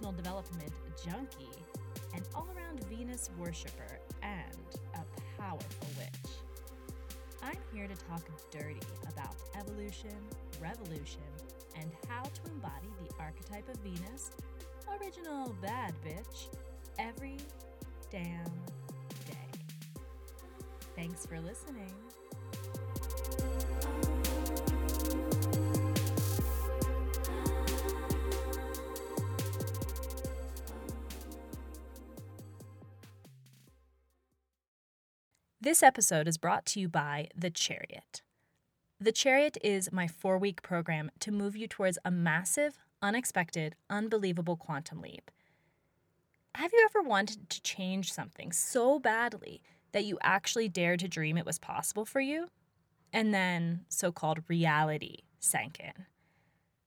personal development junkie, an all around Venus worshiper, and a powerful witch. I'm here to talk dirty about evolution, revolution, and how to embody the archetype of Venus, original bad bitch, every damn day. Thanks for listening. This episode is brought to you by The Chariot. The Chariot is my four week program to move you towards a massive, unexpected, unbelievable quantum leap. Have you ever wanted to change something so badly that you actually dared to dream it was possible for you? And then so called reality sank in.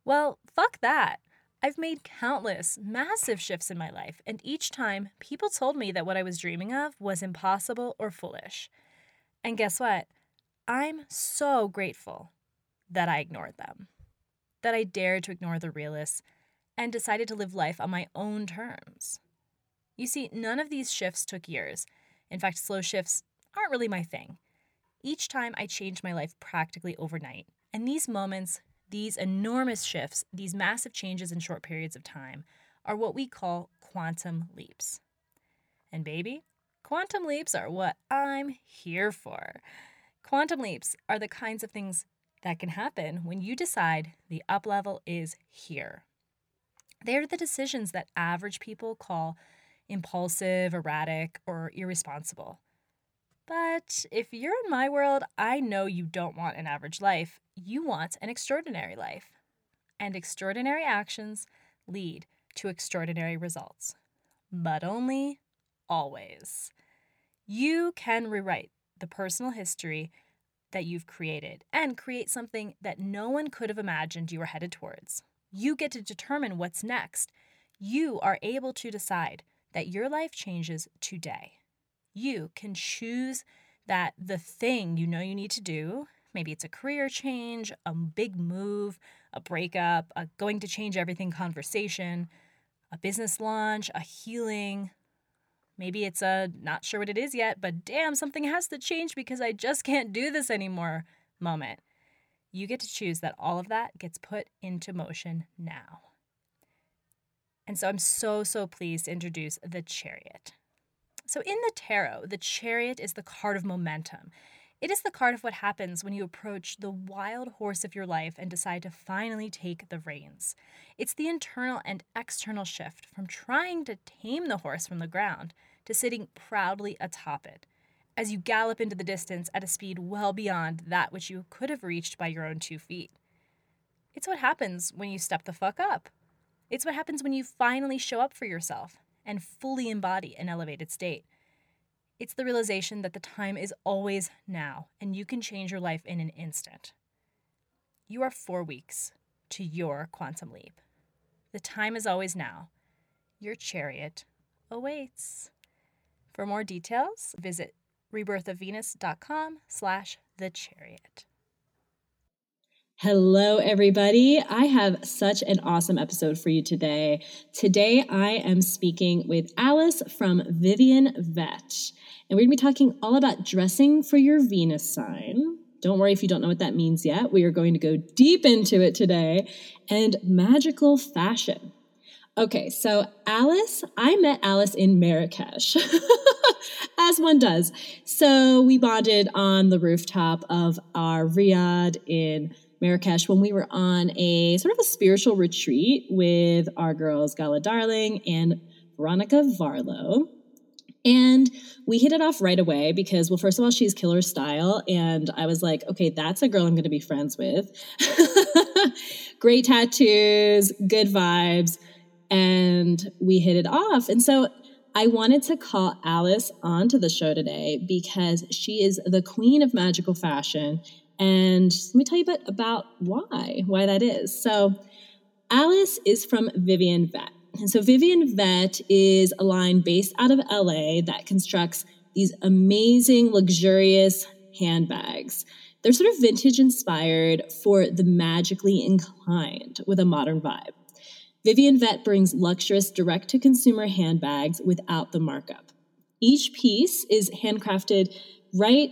Well, fuck that. I've made countless, massive shifts in my life, and each time people told me that what I was dreaming of was impossible or foolish. And guess what? I'm so grateful that I ignored them, that I dared to ignore the realists and decided to live life on my own terms. You see, none of these shifts took years. In fact, slow shifts aren't really my thing. Each time I changed my life practically overnight, and these moments these enormous shifts, these massive changes in short periods of time, are what we call quantum leaps. And baby, quantum leaps are what I'm here for. Quantum leaps are the kinds of things that can happen when you decide the up level is here. They're the decisions that average people call impulsive, erratic, or irresponsible. But if you're in my world, I know you don't want an average life. You want an extraordinary life. And extraordinary actions lead to extraordinary results. But only always. You can rewrite the personal history that you've created and create something that no one could have imagined you were headed towards. You get to determine what's next. You are able to decide that your life changes today you can choose that the thing you know you need to do, maybe it's a career change, a big move, a breakup, a going to change everything conversation, a business launch, a healing. Maybe it's a not sure what it is yet, but damn, something has to change because I just can't do this anymore moment. You get to choose that all of that gets put into motion now. And so I'm so, so pleased to introduce the chariot. So, in the tarot, the chariot is the card of momentum. It is the card of what happens when you approach the wild horse of your life and decide to finally take the reins. It's the internal and external shift from trying to tame the horse from the ground to sitting proudly atop it as you gallop into the distance at a speed well beyond that which you could have reached by your own two feet. It's what happens when you step the fuck up. It's what happens when you finally show up for yourself and fully embody an elevated state. It's the realization that the time is always now, and you can change your life in an instant. You are four weeks to your quantum leap. The time is always now. Your chariot awaits. For more details, visit rebirthofvenus.com slash the chariot. Hello, everybody. I have such an awesome episode for you today. Today, I am speaking with Alice from Vivian Vet, and we're going to be talking all about dressing for your Venus sign. Don't worry if you don't know what that means yet. We are going to go deep into it today and magical fashion. Okay, so Alice, I met Alice in Marrakesh, as one does. So we bonded on the rooftop of our riad in Marrakesh when we were on a sort of a spiritual retreat with our girls Gala Darling and Veronica Varlow. And we hit it off right away because, well, first of all, she's killer style. And I was like, okay, that's a girl I'm going to be friends with. Great tattoos, good vibes. And we hit it off. And so I wanted to call Alice onto the show today because she is the queen of magical fashion and let me tell you a bit about why, why that is. So, Alice is from Vivian Vet. And so, Vivian Vet is a line based out of LA that constructs these amazing, luxurious handbags. They're sort of vintage inspired for the magically inclined with a modern vibe. Vivienne Vet brings luxurious direct to consumer handbags without the markup. Each piece is handcrafted right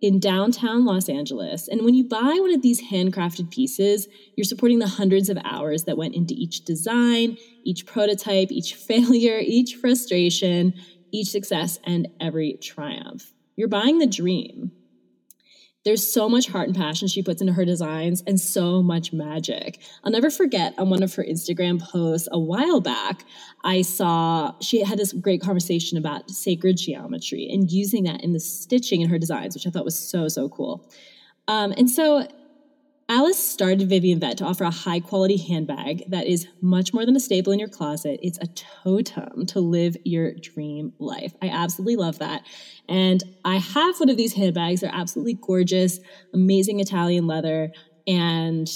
in downtown Los Angeles. And when you buy one of these handcrafted pieces, you're supporting the hundreds of hours that went into each design, each prototype, each failure, each frustration, each success, and every triumph. You're buying the dream. There's so much heart and passion she puts into her designs and so much magic. I'll never forget on one of her Instagram posts a while back, I saw she had this great conversation about sacred geometry and using that in the stitching in her designs, which I thought was so, so cool. Um, and so Alice started Vivian Vet to offer a high quality handbag that is much more than a staple in your closet. It's a totem to live your dream life. I absolutely love that. And I have one of these handbags. They're absolutely gorgeous, amazing Italian leather, and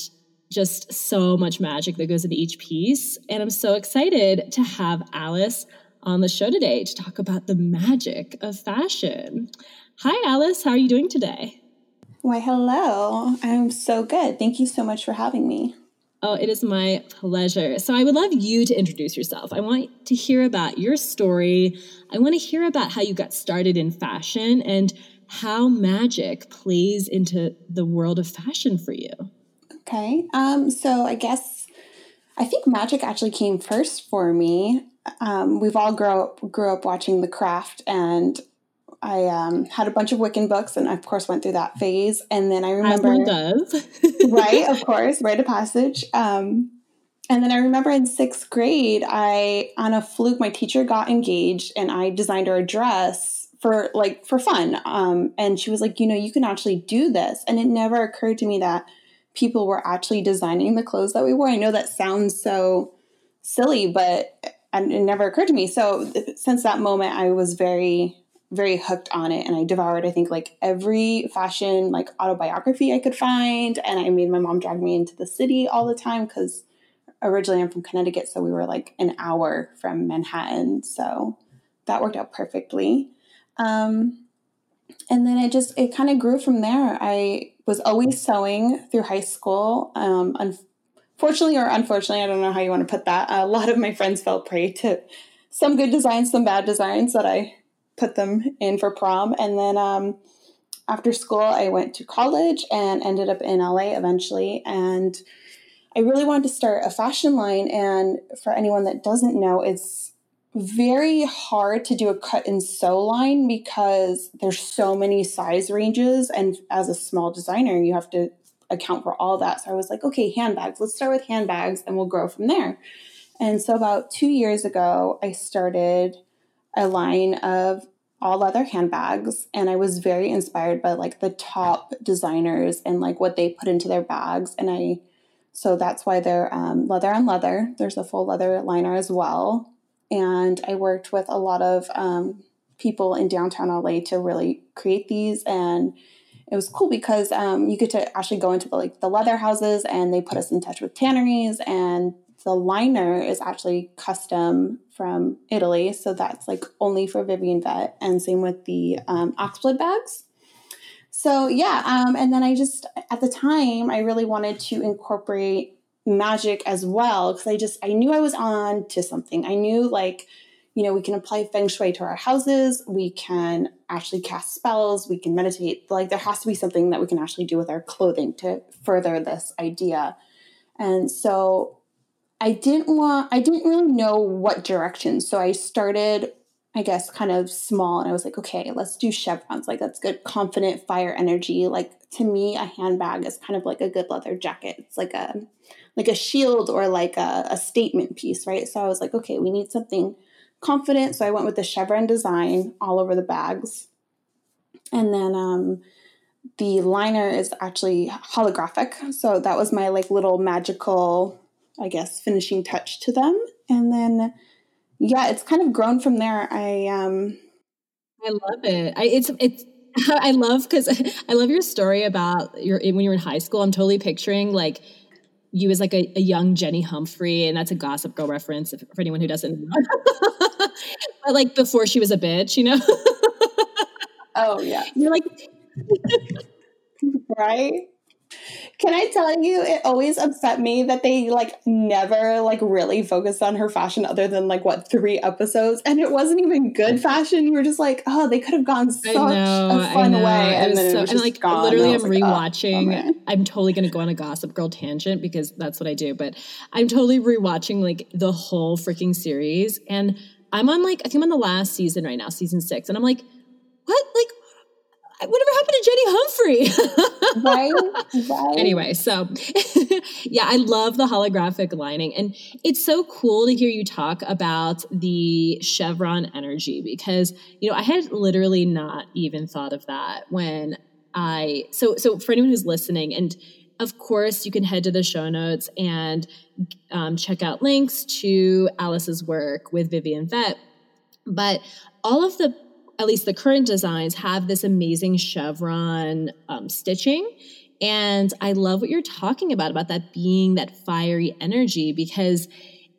just so much magic that goes into each piece. And I'm so excited to have Alice on the show today to talk about the magic of fashion. Hi, Alice. How are you doing today? Why, hello. I'm so good. Thank you so much for having me. Oh, it is my pleasure. So, I would love you to introduce yourself. I want to hear about your story. I want to hear about how you got started in fashion and how magic plays into the world of fashion for you. Okay. Um, so, I guess I think magic actually came first for me. Um, we've all grow up, grew up watching The Craft, and I um, had a bunch of Wiccan books, and of course went through that phase. And then I remember, does, right? Of course, rite of passage. Um, and then I remember in sixth grade, I on a fluke, my teacher got engaged, and I designed her a dress for like for fun. Um, and she was like, you know, you can actually do this. And it never occurred to me that people were actually designing the clothes that we wore. I know that sounds so silly, but it never occurred to me. So since that moment, I was very very hooked on it and I devoured I think like every fashion like autobiography I could find and I made my mom drag me into the city all the time cuz originally I'm from Connecticut so we were like an hour from Manhattan so that worked out perfectly. Um, and then it just it kind of grew from there. I was always sewing through high school um, unfortunately or unfortunately I don't know how you want to put that a lot of my friends fell prey to some good designs some bad designs that I put them in for prom. And then um, after school, I went to college and ended up in LA eventually. And I really wanted to start a fashion line. And for anyone that doesn't know, it's very hard to do a cut and sew line because there's so many size ranges. And as a small designer, you have to account for all that. So I was like, okay, handbags, let's start with handbags and we'll grow from there. And so about two years ago, I started a line of all leather handbags and i was very inspired by like the top designers and like what they put into their bags and i so that's why they're um, leather on leather. There's a full leather liner as well. And i worked with a lot of um, people in downtown la to really create these and it was cool because um, you get to actually go into the like the leather houses and they put us in touch with tanneries and the liner is actually custom from Italy, so that's like only for Vivian Vet, and same with the um, oxblood bags. So yeah, um, and then I just at the time I really wanted to incorporate magic as well because I just I knew I was on to something. I knew like you know we can apply feng shui to our houses, we can actually cast spells, we can meditate. Like there has to be something that we can actually do with our clothing to further this idea. And so I didn't want, I didn't really know what direction. So I started, I guess, kind of small. And I was like, okay, let's do chevrons. Like, that's good, confident fire energy. Like, to me, a handbag is kind of like a good leather jacket. It's like a, like a shield or like a, a statement piece, right? So I was like, okay, we need something confident. So I went with the chevron design all over the bags. And then, um, the liner is actually holographic. So that was my like little magical I guess, finishing touch to them. And then, yeah, it's kind of grown from there. I, um, I love it. I, it's, it's, I love because I love your story about your when you were in high school. I'm totally picturing like you as like a, a young Jenny Humphrey, and that's a Gossip Girl reference if, for anyone who doesn't know. but like before she was a bitch, you know. oh yeah, you're like right? Can I tell you, it always upset me that they like never like really focused on her fashion other than like what three episodes, and it wasn't even good mm-hmm. fashion. You were just like, oh, they could have gone such know, a fun way, and then so, it was and like gone. literally, I'm like, oh, rewatching. Oh, I'm totally gonna go on a Gossip Girl tangent because that's what I do, but I'm totally rewatching like the whole freaking series, and I'm on like I think I'm on the last season right now, season six, and I'm like, what? Like whatever happened to Jenny Humphrey? right, right. Anyway, so yeah, I love the holographic lining. And it's so cool to hear you talk about the chevron energy because, you know, I had literally not even thought of that when I so so for anyone who's listening and of course, you can head to the show notes and um, check out links to Alice's work with Vivian Vett. But all of the at least the current designs have this amazing chevron um, stitching. And i love what you're talking about about that being that fiery energy because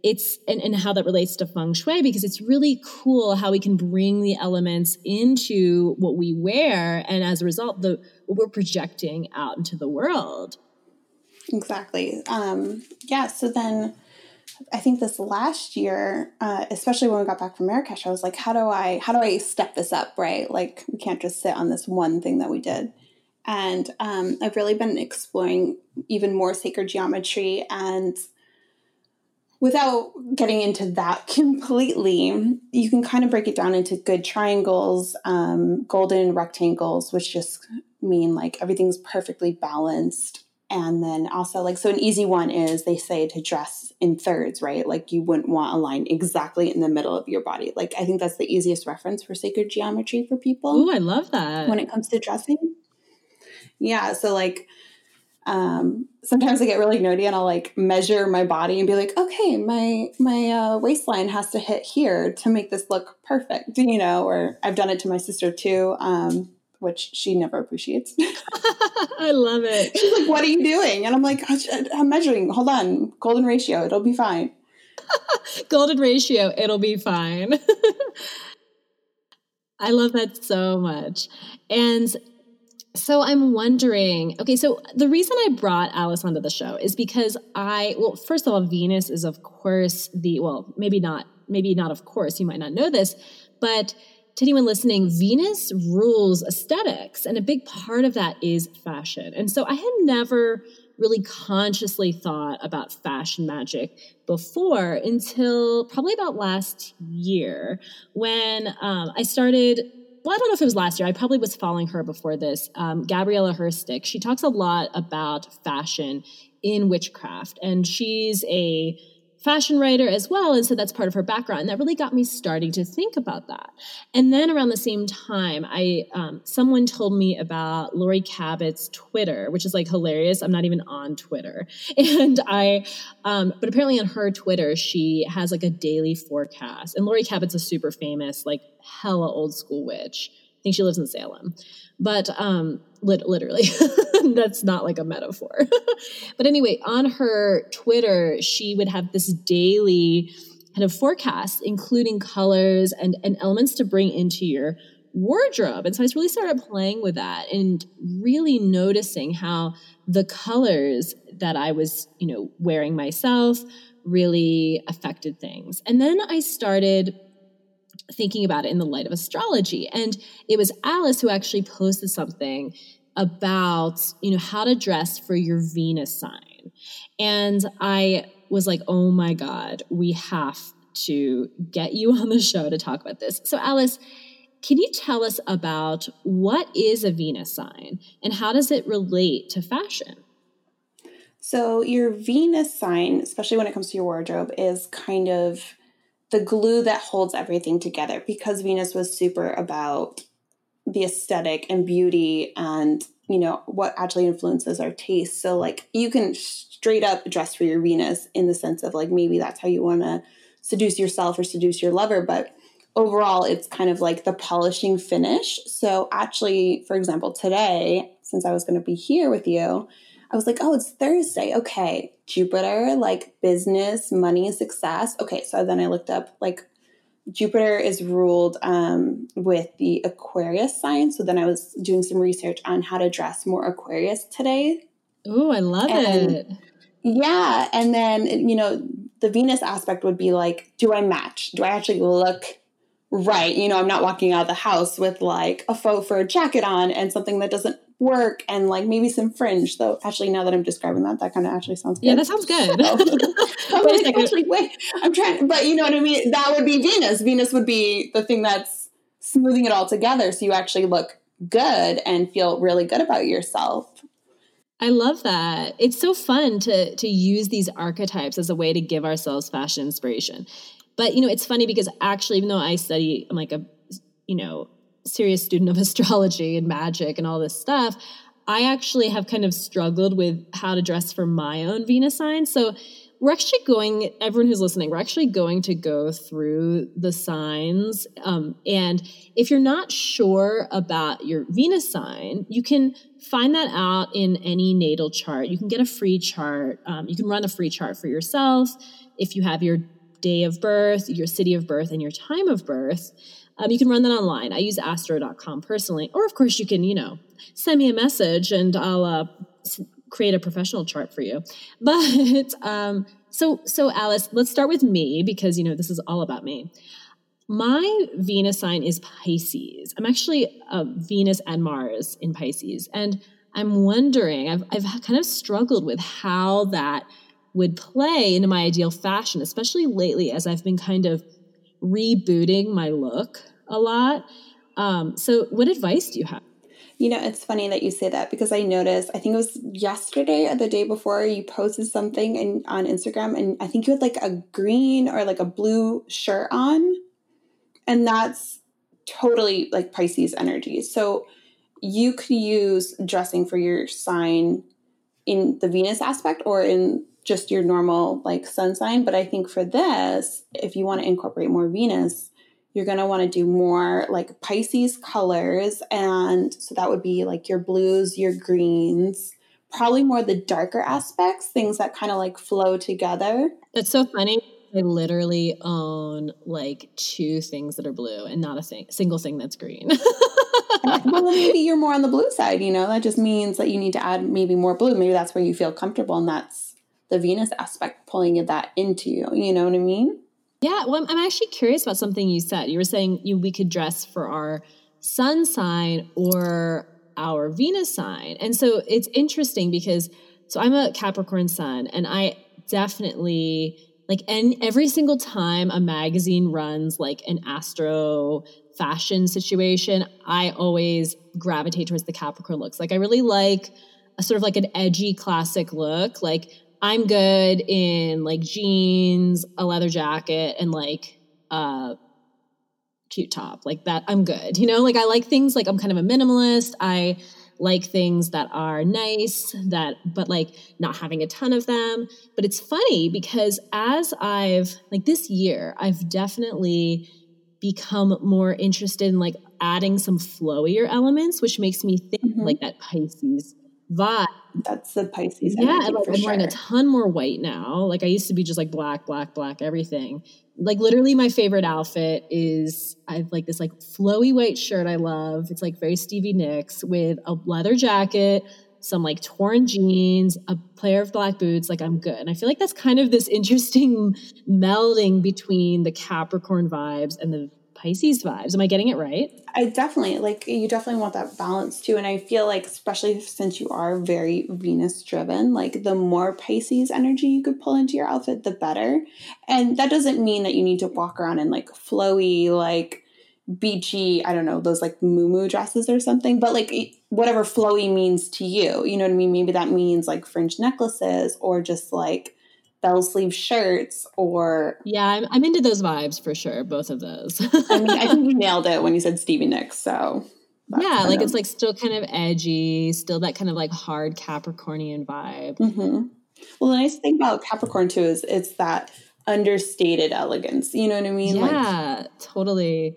it's and, and how that relates to feng shui because it's really cool how we can bring the elements into what we wear. And as a result the what we're projecting out into the world. Exactly. Um yeah so then I think this last year, uh, especially when we got back from Marrakesh, I was like, how do I how do I step this up, right? Like we can't just sit on this one thing that we did. And um, I've really been exploring even more sacred geometry and without getting into that completely, you can kind of break it down into good triangles, um, golden rectangles, which just mean like everything's perfectly balanced and then also, like, so an easy one is they say to dress in thirds, right? Like, you wouldn't want a line exactly in the middle of your body. Like, I think that's the easiest reference for sacred geometry for people. Oh, I love that. When it comes to dressing. Yeah. So, like, um, sometimes I get really nerdy and I'll like measure my body and be like, okay, my my uh, waistline has to hit here to make this look perfect, you know. Or I've done it to my sister too. Um, which she never appreciates. I love it. She's like, "What are you doing?" And I'm like, uh, "I'm measuring. Hold on, golden ratio. It'll be fine." golden ratio. It'll be fine. I love that so much. And so I'm wondering, okay, so the reason I brought Alice onto the show is because I, well, first of all, Venus is of course the, well, maybe not, maybe not of course, you might not know this, but to anyone listening, Venus rules aesthetics, and a big part of that is fashion. And so I had never really consciously thought about fashion magic before until probably about last year when um, I started. Well, I don't know if it was last year. I probably was following her before this. Um, Gabriela Herstik. She talks a lot about fashion in witchcraft, and she's a fashion writer as well. And so that's part of her background. And that really got me starting to think about that. And then around the same time, I um, someone told me about Laurie Cabot's Twitter, which is like hilarious. I'm not even on Twitter. And I, um, but apparently on her Twitter, she has like a daily forecast. And Laurie Cabot's a super famous, like hella old school witch. I think she lives in Salem. But um, lit- literally, that's not like a metaphor. but anyway, on her Twitter, she would have this daily kind of forecast, including colors and, and elements to bring into your wardrobe. And so I just really started playing with that and really noticing how the colors that I was, you know, wearing myself really affected things. And then I started thinking about it in the light of astrology. And it was Alice who actually posted something about, you know, how to dress for your Venus sign. And I was like, oh my God, we have to get you on the show to talk about this. So, Alice, can you tell us about what is a Venus sign and how does it relate to fashion? So, your Venus sign, especially when it comes to your wardrobe, is kind of the glue that holds everything together because Venus was super about the aesthetic and beauty and you know what actually influences our taste so like you can straight up dress for your venus in the sense of like maybe that's how you want to seduce yourself or seduce your lover but overall it's kind of like the polishing finish so actually for example today since i was going to be here with you I was like, oh, it's Thursday. Okay. Jupiter, like business, money, success. Okay. So then I looked up like Jupiter is ruled um, with the Aquarius sign. So then I was doing some research on how to dress more Aquarius today. Oh, I love and, it. Yeah. And then, you know, the Venus aspect would be like, do I match? Do I actually look right? You know, I'm not walking out of the house with like a faux fur jacket on and something that doesn't work and like maybe some fringe. Though actually, now that I'm describing that, that kind of actually sounds good. Yeah, that sounds good. So, wait actually, wait, I'm trying, but you know what I mean. That would be Venus. Venus would be the thing that's smoothing it all together, so you actually look good and feel really good about yourself. I love that. It's so fun to to use these archetypes as a way to give ourselves fashion inspiration. But you know, it's funny because actually, even though I study, I'm like a you know serious student of astrology and magic and all this stuff, I actually have kind of struggled with how to dress for my own Venus sign. So we're actually going, everyone who's listening, we're actually going to go through the signs. Um, and if you're not sure about your Venus sign, you can find that out in any natal chart. You can get a free chart. Um, you can run a free chart for yourself if you have your day of birth, your city of birth, and your time of birth. Um, you can run that online. I use astro.com personally. Or, of course, you can, you know, send me a message and I'll uh, create a professional chart for you. But um, so, so Alice, let's start with me because, you know, this is all about me. My Venus sign is Pisces. I'm actually a Venus and Mars in Pisces. And I'm wondering, I've, I've kind of struggled with how that would play into my ideal fashion, especially lately as I've been kind of rebooting my look a lot. Um, so, what advice do you have? You know, it's funny that you say that because I noticed, I think it was yesterday or the day before, you posted something in, on Instagram, and I think you had like a green or like a blue shirt on. And that's totally like Pisces energy. So, you could use dressing for your sign in the Venus aspect or in just your normal like sun sign. But I think for this, if you want to incorporate more Venus, you're going to want to do more like Pisces colors. And so that would be like your blues, your greens, probably more the darker aspects, things that kind of like flow together. That's so funny. I literally own like two things that are blue and not a thing, single thing that's green. well, maybe you're more on the blue side, you know, that just means that you need to add maybe more blue. Maybe that's where you feel comfortable and that's the Venus aspect pulling that into you. You know what I mean? Yeah, well, I'm actually curious about something you said. You were saying you, we could dress for our sun sign or our Venus sign. And so it's interesting because so I'm a Capricorn sun and I definitely like and every single time a magazine runs like an astro fashion situation, I always gravitate towards the Capricorn looks. Like I really like a sort of like an edgy classic look. Like I'm good in like jeans, a leather jacket, and like a cute top. Like that, I'm good. You know, like I like things like I'm kind of a minimalist. I like things that are nice, that, but like not having a ton of them. But it's funny because as I've, like this year, I've definitely become more interested in like adding some flowier elements, which makes me think mm-hmm. like that Pisces vibe. That's the Pisces. Yeah, like I'm sure. wearing a ton more white now. Like I used to be just like black, black, black, everything. Like literally, my favorite outfit is I have like this like flowy white shirt I love. It's like very Stevie Nicks with a leather jacket, some like torn jeans, a pair of black boots. Like I'm good. And I feel like that's kind of this interesting melding between the Capricorn vibes and the Pisces vibes. Am I getting it right? I definitely like you definitely want that balance too. And I feel like especially since you are very Venus driven, like the more Pisces energy you could pull into your outfit, the better. And that doesn't mean that you need to walk around in like flowy, like beachy, I don't know, those like moo dresses or something, but like whatever flowy means to you. You know what I mean? Maybe that means like fringe necklaces or just like bell sleeve shirts or yeah I'm, I'm into those vibes for sure both of those. I mean i think you nailed it when you said stevie nicks so yeah like of... it's like still kind of edgy still that kind of like hard capricornian vibe. Mm-hmm. well the nice thing about capricorn too is it's that understated elegance you know what i mean? Yeah like, totally.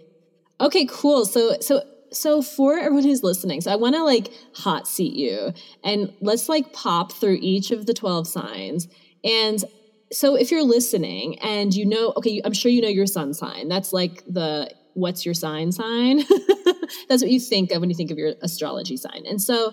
Okay cool. So so so for everyone who's listening so i want to like hot seat you and let's like pop through each of the 12 signs and so if you're listening and you know, okay, I'm sure you know your sun sign. That's like the what's your sign sign. That's what you think of when you think of your astrology sign. And so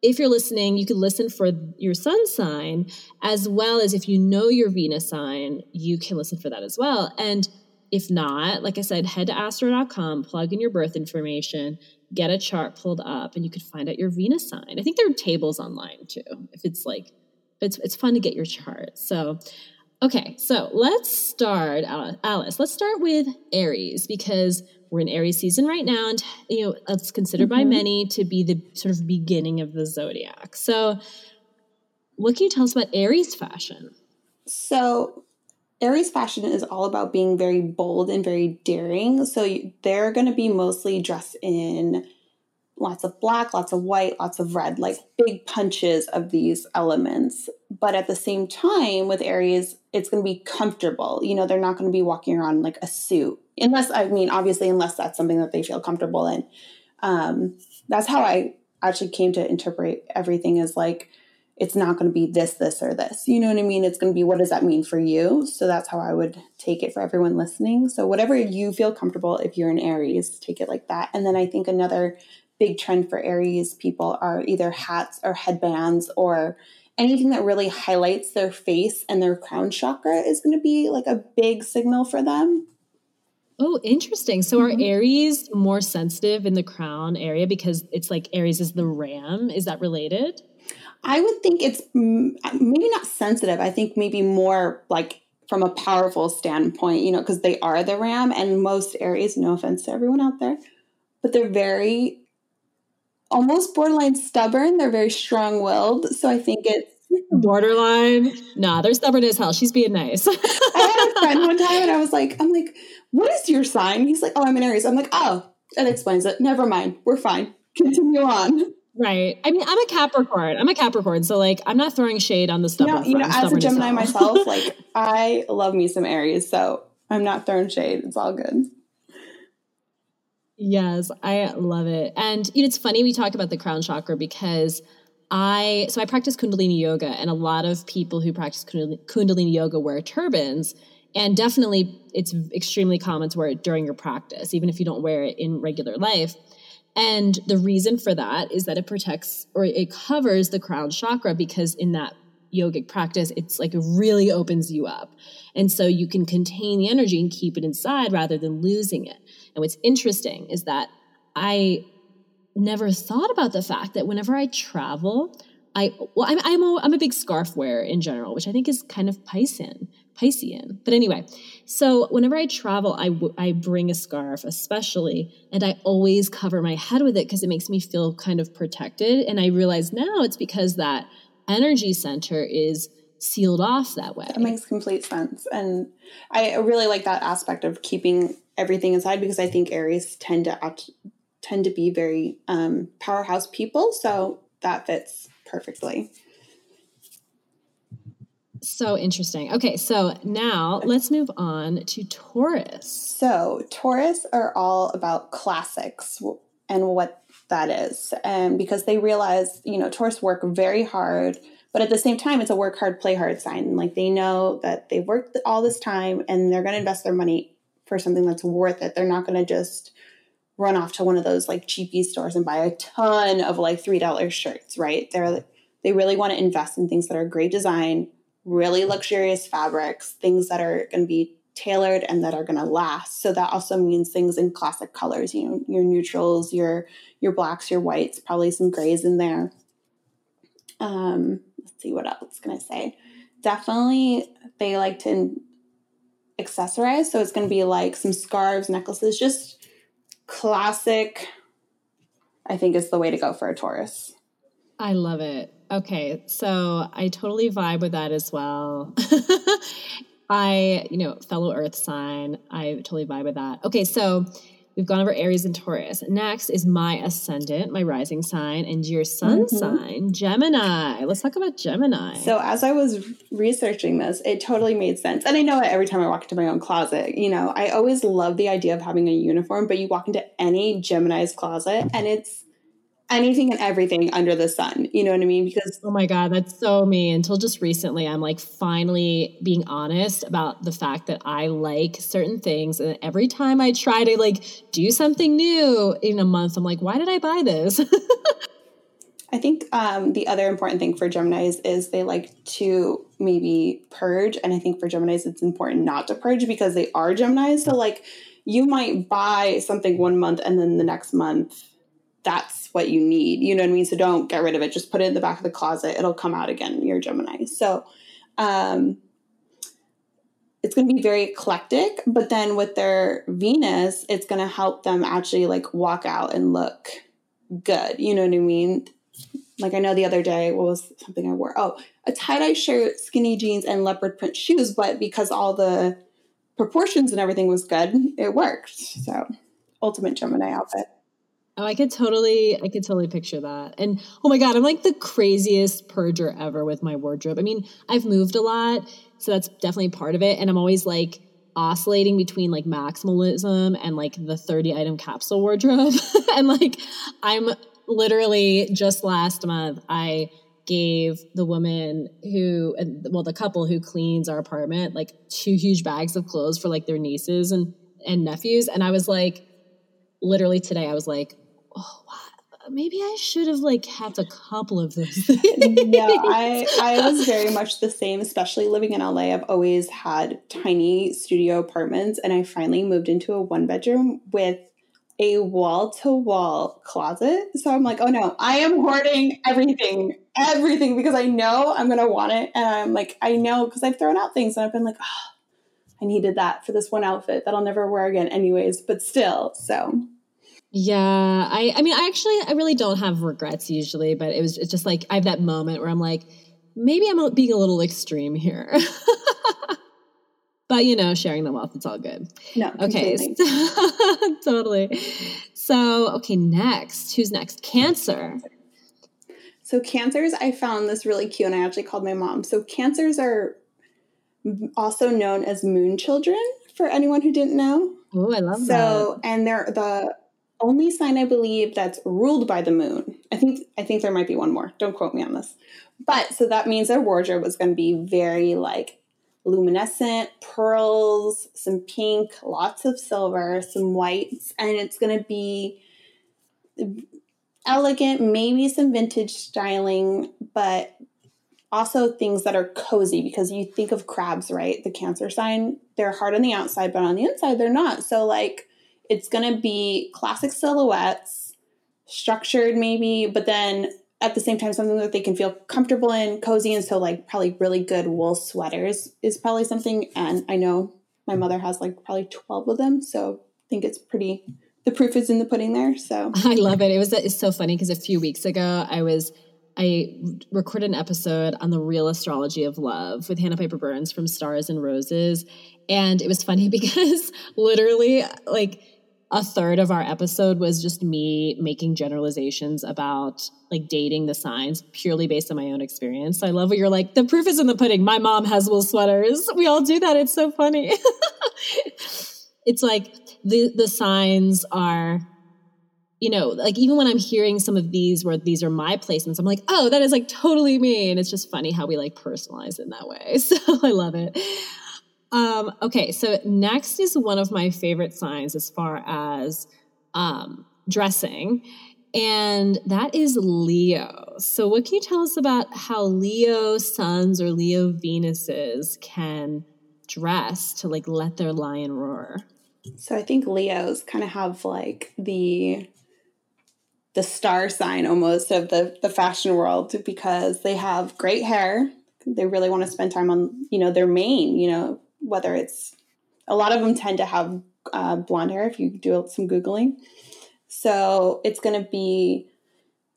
if you're listening, you can listen for your sun sign as well as if you know your Venus sign, you can listen for that as well. And if not, like I said, head to astro.com, plug in your birth information, get a chart pulled up, and you could find out your Venus sign. I think there are tables online too, if it's like, it's, it's fun to get your chart. So, okay, so let's start, Alice, let's start with Aries because we're in Aries season right now, and you know it's considered mm-hmm. by many to be the sort of beginning of the zodiac. So, what can you tell us about Aries fashion? So, Aries fashion is all about being very bold and very daring. So, you, they're going to be mostly dressed in lots of black, lots of white, lots of red, like big punches of these elements. But at the same time, with Aries, it's going to be comfortable. You know, they're not going to be walking around like a suit unless I mean, obviously, unless that's something that they feel comfortable in. Um, that's how I actually came to interpret everything as like it's not going to be this, this, or this. You know what I mean? It's going to be what does that mean for you? So that's how I would take it for everyone listening. So whatever you feel comfortable, if you're an Aries, take it like that. And then I think another big trend for Aries people are either hats or headbands or anything that really highlights their face and their crown chakra is going to be like a big signal for them. Oh, interesting. So mm-hmm. are Aries more sensitive in the crown area because it's like Aries is the ram? Is that related? I would think it's maybe not sensitive. I think maybe more like from a powerful standpoint, you know, because they are the ram and most Aries, no offense to everyone out there, but they're very almost borderline stubborn. They're very strong willed. So I think it's borderline. Nah, they're stubborn as hell. She's being nice. I had a friend one time and I was like, I'm like, what is your sign? He's like, oh, I'm an Aries. I'm like, oh, that explains it. Never mind. We're fine. Continue on. Right. I mean, I'm a Capricorn. I'm a Capricorn, so like, I'm not throwing shade on the stubborn. No, you know, as a Gemini myself, like, I love me some Aries, so I'm not throwing shade. It's all good. Yes, I love it. And you know, it's funny we talk about the crown chakra because I so I practice Kundalini yoga, and a lot of people who practice Kundalini yoga wear turbans. And definitely, it's extremely common to wear it during your practice, even if you don't wear it in regular life. And the reason for that is that it protects or it covers the crown chakra because in that yogic practice, it's like it really opens you up. And so you can contain the energy and keep it inside rather than losing it. And what's interesting is that I never thought about the fact that whenever I travel, I well, I'm I'm a, I'm a big scarf wearer in general, which I think is kind of Piscean, Piscean. But anyway, so whenever I travel, I w- I bring a scarf, especially, and I always cover my head with it because it makes me feel kind of protected. And I realize now it's because that energy center is sealed off that way. That makes complete sense, and I really like that aspect of keeping everything inside because I think Aries tend to act, tend to be very um, powerhouse people, so that fits perfectly. So interesting. Okay, so now let's move on to Taurus. So Taurus are all about classics and what that is, and because they realize, you know, tourists work very hard but at the same time it's a work hard play hard sign like they know that they've worked all this time and they're going to invest their money for something that's worth it. They're not going to just run off to one of those like cheapy stores and buy a ton of like three dollar shirts, right? They're they really want to invest in things that are great design, really luxurious fabrics, things that are going to be tailored and that are going to last. So that also means things in classic colors, you know, your neutrals, your your blacks, your whites, probably some grays in there. Um, let's see what else can I say. Definitely, they like to accessorize. So it's going to be like some scarves, necklaces, just classic, I think is the way to go for a Taurus. I love it. Okay, so I totally vibe with that as well. I, you know, fellow earth sign, I totally vibe with that. Okay, so We've gone over Aries and Taurus. Next is my ascendant, my rising sign, and your sun mm-hmm. sign, Gemini. Let's talk about Gemini. So, as I was researching this, it totally made sense. And I know it every time I walk into my own closet. You know, I always love the idea of having a uniform, but you walk into any Gemini's closet and it's anything and everything under the sun. You know what I mean? Because oh my god, that's so me. Until just recently, I'm like finally being honest about the fact that I like certain things, and every time I try to like do something new in a month, I'm like, why did I buy this? I think um, the other important thing for Geminis is they like to maybe purge, and I think for Geminis it's important not to purge because they are Geminis. So like you might buy something one month and then the next month that's what you need. You know what I mean? So don't get rid of it. Just put it in the back of the closet. It'll come out again. You're Gemini. So um, it's going to be very eclectic. But then with their Venus, it's going to help them actually like walk out and look good. You know what I mean? Like I know the other day, what was something I wore? Oh, a tie dye shirt, skinny jeans, and leopard print shoes. But because all the proportions and everything was good, it worked. So ultimate Gemini outfit. Oh, I could totally, I could totally picture that. And oh my God, I'm like the craziest purger ever with my wardrobe. I mean, I've moved a lot, so that's definitely part of it. And I'm always like oscillating between like maximalism and like the 30 item capsule wardrobe. and like, I'm literally just last month, I gave the woman who, well, the couple who cleans our apartment, like two huge bags of clothes for like their nieces and, and nephews. And I was like, literally today, I was like, oh wow, maybe I should have like had a couple of those. no, I I was very much the same, especially living in LA. I've always had tiny studio apartments and I finally moved into a one bedroom with a wall to wall closet. So I'm like, oh no, I am hoarding everything, everything because I know I'm going to want it. And I'm like, I know because I've thrown out things and I've been like, oh, I needed that for this one outfit that I'll never wear again, anyways, but still. So yeah, I I mean I actually I really don't have regrets usually, but it was it's just like I have that moment where I'm like maybe I'm being a little extreme here. but you know, sharing the wealth it's all good. No. Okay. So, totally. So, okay, next. Who's next? Cancer. So cancers, I found this really cute and I actually called my mom. So cancers are also known as moon children for anyone who didn't know. Oh, I love so, that. So, and they're the only sign I believe that's ruled by the moon. I think I think there might be one more. Don't quote me on this. But so that means their wardrobe was going to be very like luminescent, pearls, some pink, lots of silver, some whites, and it's going to be elegant, maybe some vintage styling, but also things that are cozy because you think of crabs, right? The cancer sign, they're hard on the outside, but on the inside they're not. So like it's going to be classic silhouettes, structured maybe, but then at the same time something that they can feel comfortable in, cozy, and so like probably really good wool sweaters is probably something. And I know my mother has like probably twelve of them, so I think it's pretty. The proof is in the pudding there. So I love it. It was it's so funny because a few weeks ago I was I recorded an episode on the real astrology of love with Hannah Piper Burns from Stars and Roses. And it was funny because literally, like, a third of our episode was just me making generalizations about like dating the signs purely based on my own experience. So I love what you're like, the proof is in the pudding. My mom has wool sweaters. We all do that. It's so funny. it's like the the signs are you know, like even when I'm hearing some of these where these are my placements, I'm like, oh, that is like totally me. And it's just funny how we like personalize in that way. So I love it. Um, okay, so next is one of my favorite signs as far as um, dressing, and that is Leo. So, what can you tell us about how Leo suns or Leo Venuses can dress to like let their lion roar? So, I think Leos kind of have like the the star sign almost of the the fashion world because they have great hair. They really want to spend time on you know their mane, you know whether it's a lot of them tend to have uh, blonde hair if you do some googling. So it's going to be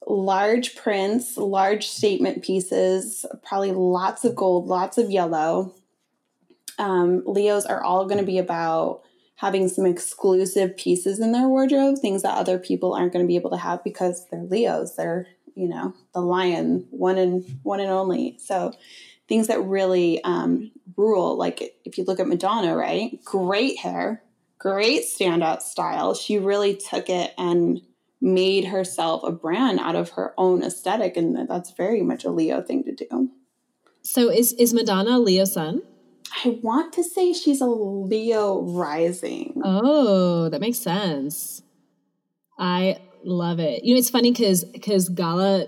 large prints large statement pieces probably lots of gold lots of yellow. Um, leos are all going to be about having some exclusive pieces in their wardrobe things that other people aren't going to be able to have because they're leos they're you know the lion one and one and only. So things that really um, rule. Like if you look at Madonna, right? Great hair, great standout style. She really took it and made herself a brand out of her own aesthetic and that's very much a leo thing to do so is is madonna leo sun i want to say she's a leo rising oh that makes sense i love it you know it's funny because because gala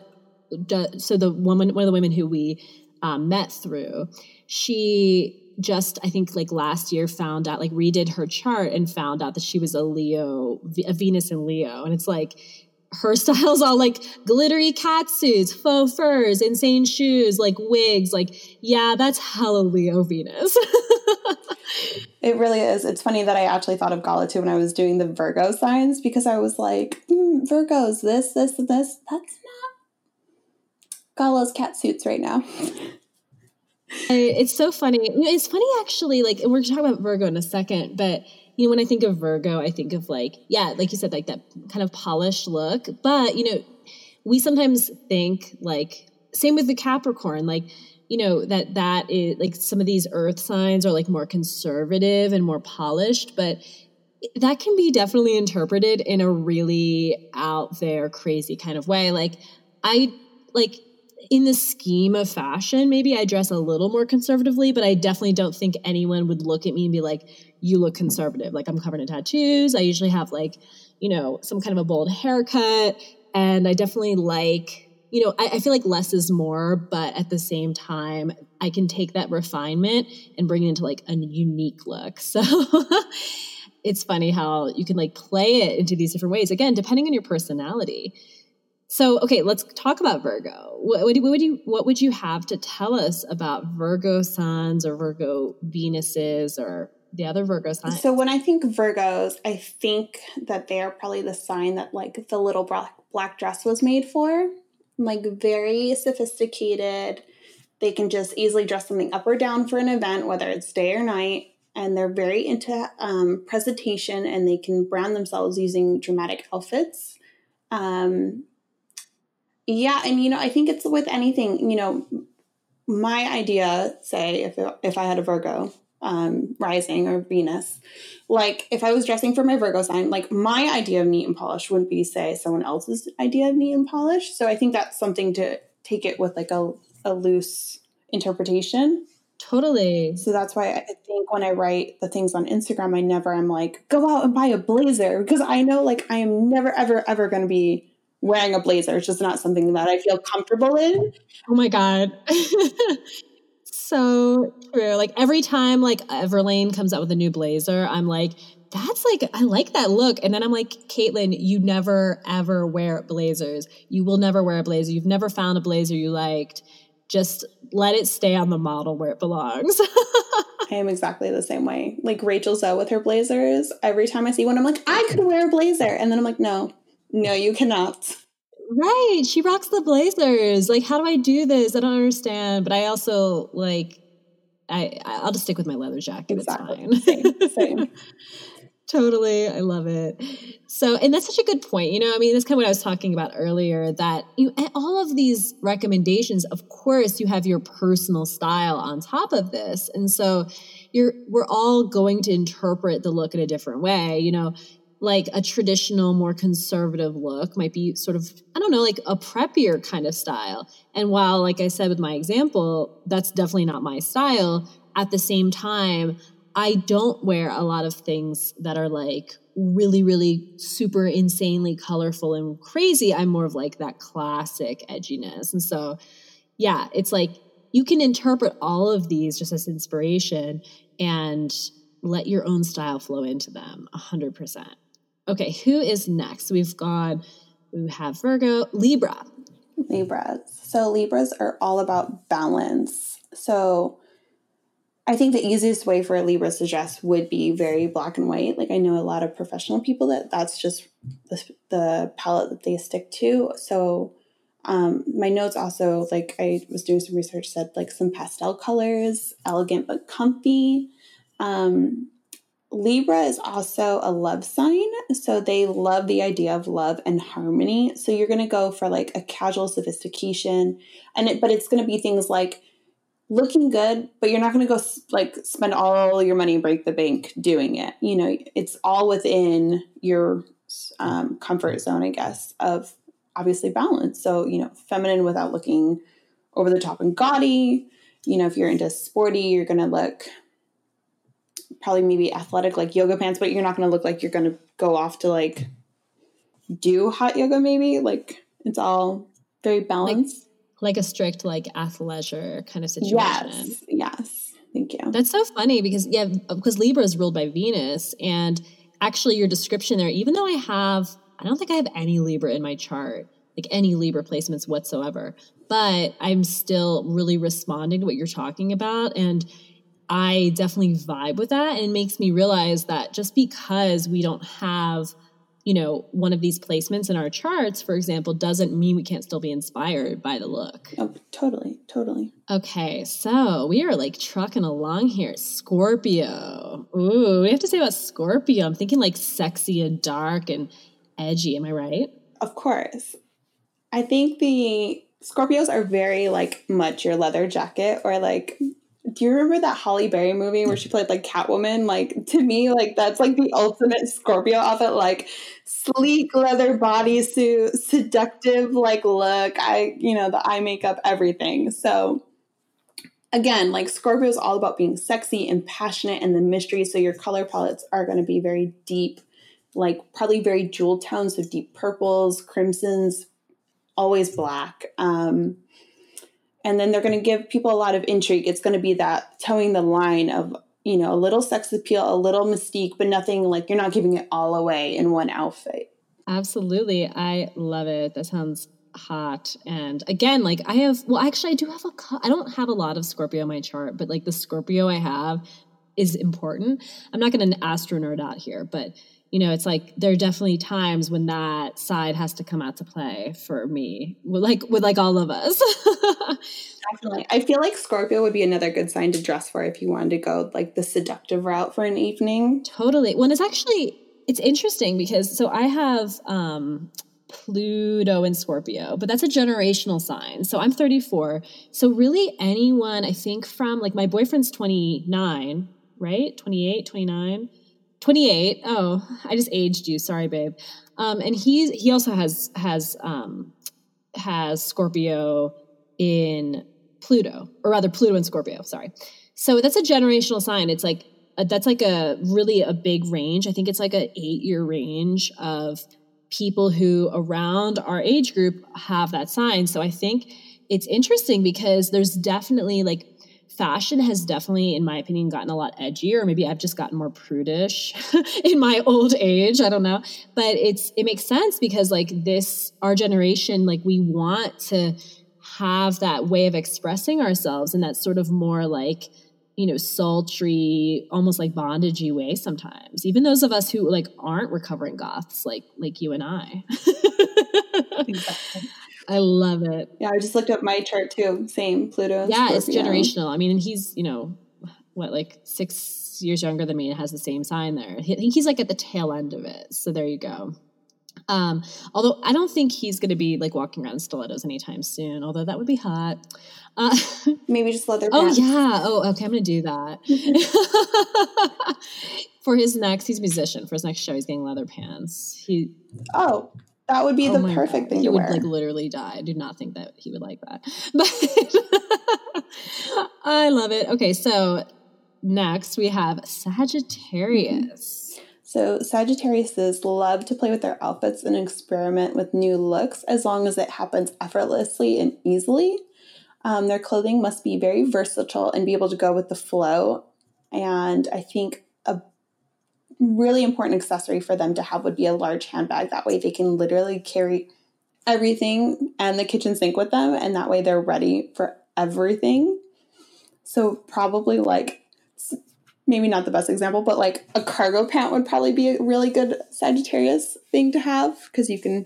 so the woman one of the women who we um, met through she just I think like last year found out like redid her chart and found out that she was a Leo, a Venus in Leo, and it's like her style's all like glittery cat suits, faux furs, insane shoes, like wigs. Like, yeah, that's hella Leo Venus. it really is. It's funny that I actually thought of Gala too when I was doing the Virgo signs because I was like, mm, Virgos, this, this, this. That's Gala's cat suits right now. It's so funny. It's funny actually. Like we're talking about Virgo in a second, but you know when I think of Virgo, I think of like yeah, like you said, like that kind of polished look. But you know, we sometimes think like same with the Capricorn, like you know that that is like some of these Earth signs are like more conservative and more polished, but that can be definitely interpreted in a really out there crazy kind of way. Like I like in the scheme of fashion, maybe I dress a little more conservatively, but I definitely don't think anyone would look at me and be like, you look conservative. Like I'm covered in tattoos. I usually have like, you know, some kind of a bold haircut. And I definitely like, you know, I, I feel like less is more, but at the same time, I can take that refinement and bring it into like a unique look. So it's funny how you can like play it into these different ways. Again, depending on your personality. So, okay, let's talk about Virgo. What, what, would you what would you have to tell us about Virgo suns or Virgo Venuses or the other Virgo signs? So, when I think Virgos, I think that they are probably the sign that like the little black black dress was made for. Like very sophisticated. They can just easily dress something up or down for an event, whether it's day or night. And they're very into um, presentation, and they can brand themselves using dramatic outfits. Um, yeah, and you know, I think it's with anything, you know, my idea, say if if I had a Virgo um, rising or Venus, like if I was dressing for my Virgo sign, like my idea of neat and polished wouldn't be say someone else's idea of neat and polished. So I think that's something to take it with like a, a loose interpretation. Totally. So that's why I think when I write the things on Instagram, I never am like, go out and buy a blazer because I know like I am never, ever, ever going to be wearing a blazer. It's just not something that I feel comfortable in. Oh my God. so true. Like every time like Everlane comes out with a new blazer, I'm like, that's like I like that look. And then I'm like, Caitlin, you never ever wear blazers. You will never wear a blazer. You've never found a blazer you liked. Just let it stay on the model where it belongs. I am exactly the same way. Like Rachel Zoe with her blazers. Every time I see one, I'm like, I could wear a blazer. And then I'm like, no, no, you cannot. Right. She rocks the blazers. Like, how do I do this? I don't understand. But I also like I I'll just stick with my leather jacket. Exactly. It's fine. Same. Same. totally. I love it. So, and that's such a good point. You know, I mean, that's kind of what I was talking about earlier that you all of these recommendations, of course, you have your personal style on top of this. And so you're we're all going to interpret the look in a different way. You know, like a traditional, more conservative look might be sort of, I don't know, like a preppier kind of style. And while, like I said with my example, that's definitely not my style, at the same time, I don't wear a lot of things that are like really, really super insanely colorful and crazy. I'm more of like that classic edginess. And so, yeah, it's like you can interpret all of these just as inspiration and let your own style flow into them 100%. Okay, who is next? We've got we have Virgo, Libra. Libras. So Libras are all about balance. So I think the easiest way for a Libra to dress would be very black and white. Like I know a lot of professional people that that's just the, the palette that they stick to. So um, my notes also like I was doing some research said like some pastel colors, elegant but comfy. Um, Libra is also a love sign. So they love the idea of love and harmony. So you're going to go for like a casual sophistication and it, but it's going to be things like looking good, but you're not going to go like spend all your money break the bank doing it. You know, it's all within your um, comfort zone, I guess, of obviously balance. So, you know, feminine without looking over the top and gaudy. You know, if you're into sporty, you're going to look probably maybe athletic, like yoga pants, but you're not going to look like you're going to go off to like do hot yoga, maybe. Like it's all very balanced. Like, like a strict, like athleisure kind of situation. Yes. Yes. Thank you. That's so funny because, yeah, because Libra is ruled by Venus. And actually, your description there, even though I have, I don't think I have any Libra in my chart, like any Libra placements whatsoever, but I'm still really responding to what you're talking about. And I definitely vibe with that. And it makes me realize that just because we don't have you know, one of these placements in our charts, for example, doesn't mean we can't still be inspired by the look. Oh, totally, totally. Okay, so we are like trucking along here. Scorpio. Ooh, we have to say about Scorpio. I'm thinking like sexy and dark and edgy. Am I right? Of course. I think the Scorpios are very like much your leather jacket or like do you remember that Halle Berry movie where she played like Catwoman? Like to me, like that's like the ultimate Scorpio outfit, like sleek leather bodysuit, seductive like look. I, you know, the eye makeup, everything. So again, like Scorpio is all about being sexy and passionate and the mystery. So your color palettes are going to be very deep, like probably very jewel tones, so deep purples, crimsons, always black. Um, and then they're going to give people a lot of intrigue. It's going to be that toeing the line of, you know, a little sex appeal, a little mystique, but nothing like you're not giving it all away in one outfit. Absolutely. I love it. That sounds hot. And again, like I have, well, actually, I do have a, I don't have a lot of Scorpio in my chart, but like the Scorpio I have is important. I'm not going to astro nerd out here, but you know, it's like there are definitely times when that side has to come out to play for me, like with like all of us. definitely, I feel like Scorpio would be another good sign to dress for if you wanted to go like the seductive route for an evening. Totally. When it's actually it's interesting because so I have um Pluto and Scorpio, but that's a generational sign. So I'm 34. So really anyone, I think from like my boyfriend's 29, right? 28, 29 28. Oh, I just aged you. Sorry, babe. Um, and he he also has has um, has Scorpio in Pluto, or rather Pluto and Scorpio. Sorry. So that's a generational sign. It's like a, that's like a really a big range. I think it's like a eight year range of people who around our age group have that sign. So I think it's interesting because there's definitely like fashion has definitely, in my opinion, gotten a lot edgier. Maybe I've just gotten more prudish in my old age. I don't know. But it's it makes sense because like this, our generation, like we want to have that way of expressing ourselves and that sort of more like you know sultry almost like bondagey way sometimes even those of us who like aren't recovering goths like like you and i exactly. I love it. Yeah, I just looked up my chart too. Same Pluto. yeah, Scorpio. it's generational. I mean, and he's you know what like six years younger than me and has the same sign there. I think he's like at the tail end of it. So there you go. Um, although I don't think he's going to be like walking around in stilettos anytime soon. Although that would be hot. Uh, Maybe just leather. Pants. Oh yeah. Oh okay. I'm going to do that. for his next, he's a musician. For his next show, he's getting leather pants. He. Oh, that would be oh the perfect God. thing he would wear. like literally die. I do not think that he would like that. But I love it. Okay, so next we have Sagittarius. So Sagittariuses love to play with their outfits and experiment with new looks as long as it happens effortlessly and easily. Um, their clothing must be very versatile and be able to go with the flow. And I think really important accessory for them to have would be a large handbag. That way they can literally carry everything and the kitchen sink with them, and that way they're ready for everything. So, probably like maybe not the best example, but like a cargo pant would probably be a really good Sagittarius thing to have because you can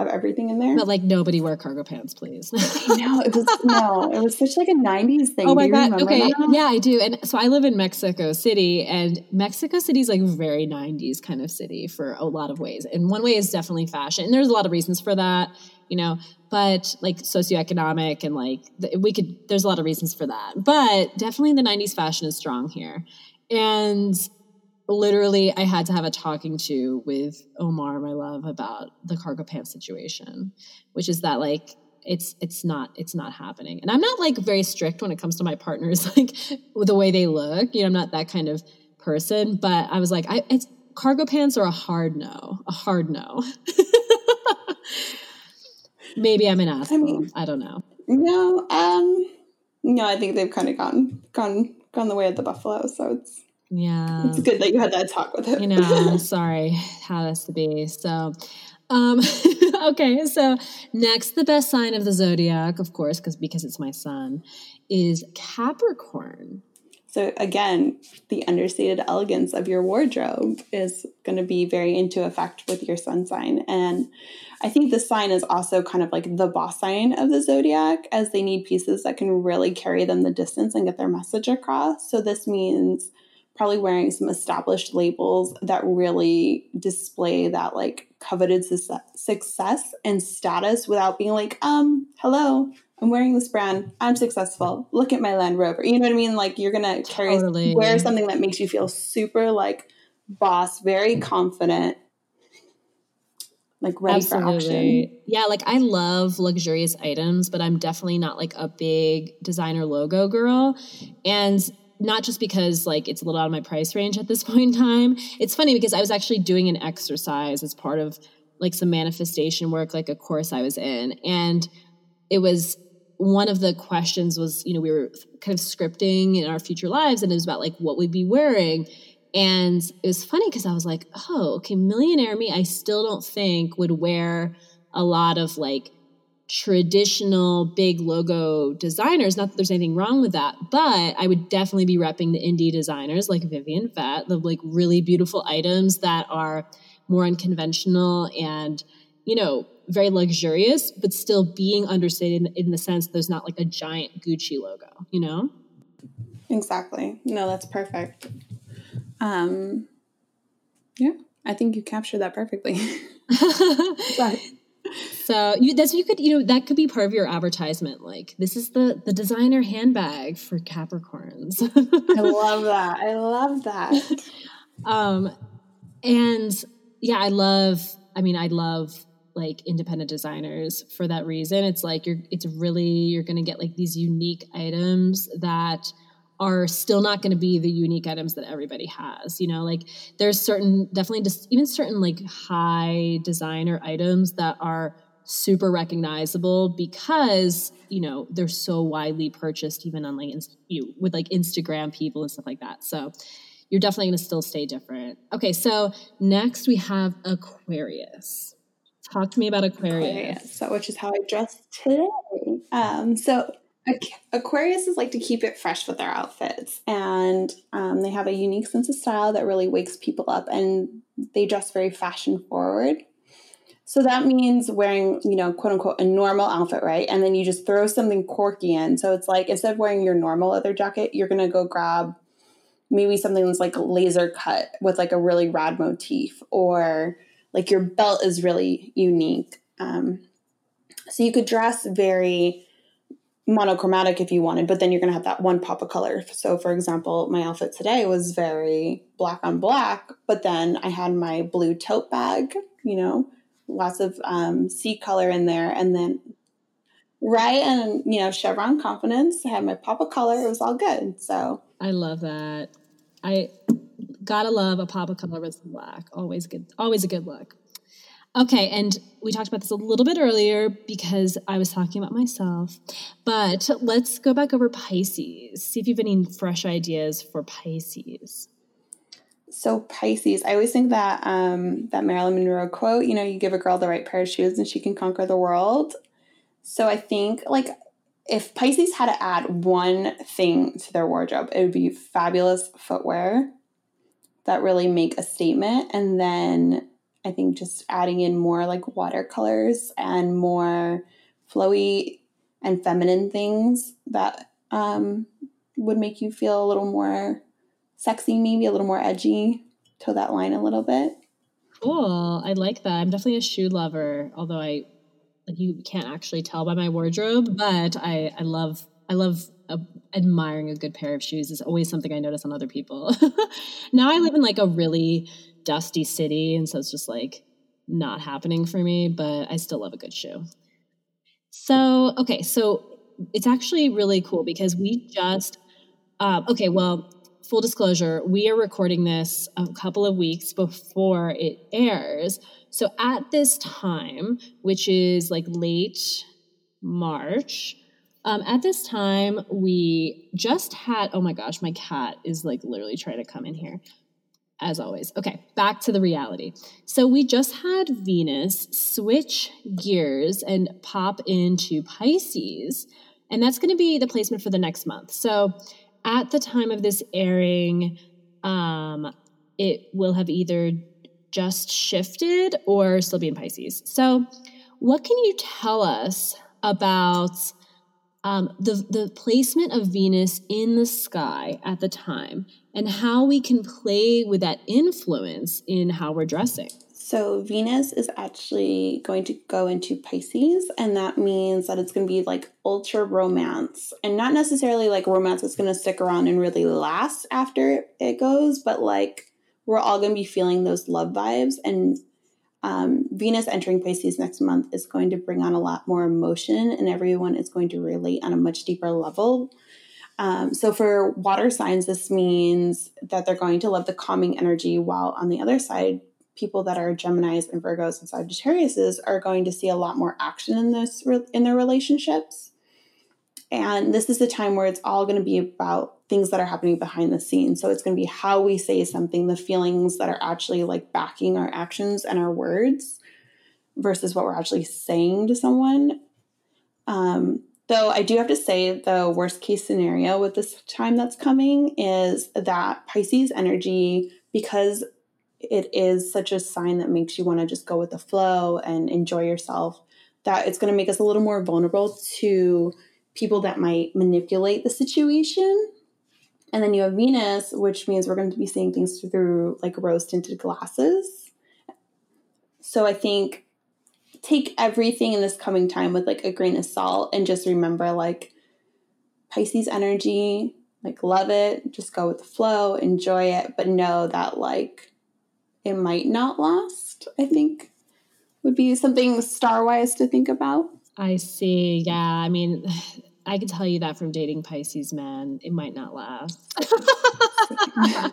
have everything in there. But like nobody wear cargo pants, please. no, it was no, it was such like a '90s thing. Oh my god! Okay, that? yeah, I do. And so I live in Mexico City, and Mexico City is like very '90s kind of city for a lot of ways. And one way is definitely fashion, and there's a lot of reasons for that, you know. But like socioeconomic and like we could, there's a lot of reasons for that. But definitely the '90s fashion is strong here, and literally I had to have a talking to with Omar, my love, about the cargo pants situation, which is that like it's it's not it's not happening. And I'm not like very strict when it comes to my partners, like the way they look. You know, I'm not that kind of person. But I was like, I it's cargo pants are a hard no, a hard no. Maybe I'm an asshole. I, mean, I don't know. No, um, no, I think they've kind of gone gone gone the way of the buffalo. So it's yeah, it's good that you had that talk with him. You know, sorry, how has to be. So, um, okay, so next, the best sign of the zodiac, of course, because because it's my sun, is Capricorn. So again, the understated elegance of your wardrobe is going to be very into effect with your sun sign. And I think the sign is also kind of like the boss sign of the zodiac, as they need pieces that can really carry them the distance and get their message across. So this means probably wearing some established labels that really display that like coveted success and status without being like, um, hello, I'm wearing this brand. I'm successful. Look at my Land Rover. You know what I mean? Like you're gonna carry totally. wear something that makes you feel super like boss, very confident, like ready Absolutely. for action. Yeah, like I love luxurious items, but I'm definitely not like a big designer logo girl. And not just because like it's a little out of my price range at this point in time. It's funny because I was actually doing an exercise as part of like some manifestation work, like a course I was in. And it was one of the questions was, you know, we were kind of scripting in our future lives and it was about like what we'd be wearing. And it was funny because I was like, oh, okay, millionaire me, I still don't think would wear a lot of like traditional big logo designers. Not that there's anything wrong with that, but I would definitely be repping the indie designers like Vivian Vett, the like really beautiful items that are more unconventional and, you know, very luxurious, but still being understated in, the sense there's not like a giant Gucci logo, you know? Exactly. No, that's perfect. Um, yeah, I think you captured that perfectly. so you that's you could you know that could be part of your advertisement. Like this is the the designer handbag for Capricorns. I love that. I love that. Um, and yeah, I love. I mean, I love like independent designers for that reason. It's like you're it's really you're going to get like these unique items that are still not going to be the unique items that everybody has. You know, like there's certain definitely just even certain like high designer items that are super recognizable because you know they're so widely purchased even on like you with like Instagram people and stuff like that. So you're definitely going to still stay different. Okay, so next we have Aquarius. Talk to me about Aquarius. Aquarius so, which is how I dress today. Um, so Aquarius is like to keep it fresh with their outfits, and um, they have a unique sense of style that really wakes people up, and they dress very fashion forward. So that means wearing, you know, quote unquote, a normal outfit, right? And then you just throw something quirky in. So it's like instead of wearing your normal leather jacket, you're gonna go grab maybe something that's like laser cut with like a really rad motif, or like your belt is really unique. Um, so you could dress very monochromatic if you wanted, but then you're going to have that one pop of color. So, for example, my outfit today was very black on black, but then I had my blue tote bag, you know, lots of um, sea color in there. And then, right, and, you know, chevron confidence, I had my pop of color. It was all good. So, I love that. I Gotta love a pop of color with black. Always good. Always a good look. Okay, and we talked about this a little bit earlier because I was talking about myself. But let's go back over Pisces. See if you've any fresh ideas for Pisces. So Pisces, I always think that um, that Marilyn Monroe quote, you know, you give a girl the right pair of shoes and she can conquer the world. So I think like if Pisces had to add one thing to their wardrobe, it would be fabulous footwear that really make a statement. And then I think just adding in more like watercolors and more flowy and feminine things that um, would make you feel a little more sexy, maybe a little more edgy. Toe that line a little bit. Cool. I like that. I'm definitely a shoe lover, although I like you can't actually tell by my wardrobe, but I I love I love uh, admiring a good pair of shoes is always something I notice on other people. now I live in like a really dusty city, and so it's just like not happening for me, but I still love a good shoe. So, okay, so it's actually really cool because we just, uh, okay, well, full disclosure, we are recording this a couple of weeks before it airs. So at this time, which is like late March, um, at this time, we just had, oh my gosh, my cat is like literally trying to come in here as always. Okay, back to the reality. So we just had Venus switch gears and pop into Pisces, and that's going to be the placement for the next month. So at the time of this airing, um, it will have either just shifted or still be in Pisces. So, what can you tell us about um, the, the placement of Venus in the sky at the time and how we can play with that influence in how we're dressing. So, Venus is actually going to go into Pisces, and that means that it's going to be like ultra romance and not necessarily like romance that's going to stick around and really last after it goes, but like we're all going to be feeling those love vibes and um, Venus entering Pisces next month is going to bring on a lot more emotion, and everyone is going to relate on a much deeper level. Um, so, for water signs, this means that they're going to love the calming energy, while on the other side, people that are Gemini's and Virgos and Sagittariuses are going to see a lot more action in this in their relationships. And this is the time where it's all going to be about things that are happening behind the scenes. So it's going to be how we say something, the feelings that are actually like backing our actions and our words versus what we're actually saying to someone. Um, though I do have to say, the worst case scenario with this time that's coming is that Pisces energy, because it is such a sign that makes you want to just go with the flow and enjoy yourself, that it's going to make us a little more vulnerable to people that might manipulate the situation and then you have Venus, which means we're going to be seeing things through like rose tinted glasses. So I think take everything in this coming time with like a grain of salt and just remember like Pisces energy, like love it, just go with the flow, enjoy it, but know that like it might not last, I think would be something star wise to think about. I see. Yeah. I mean, I can tell you that from dating Pisces men, it might not last.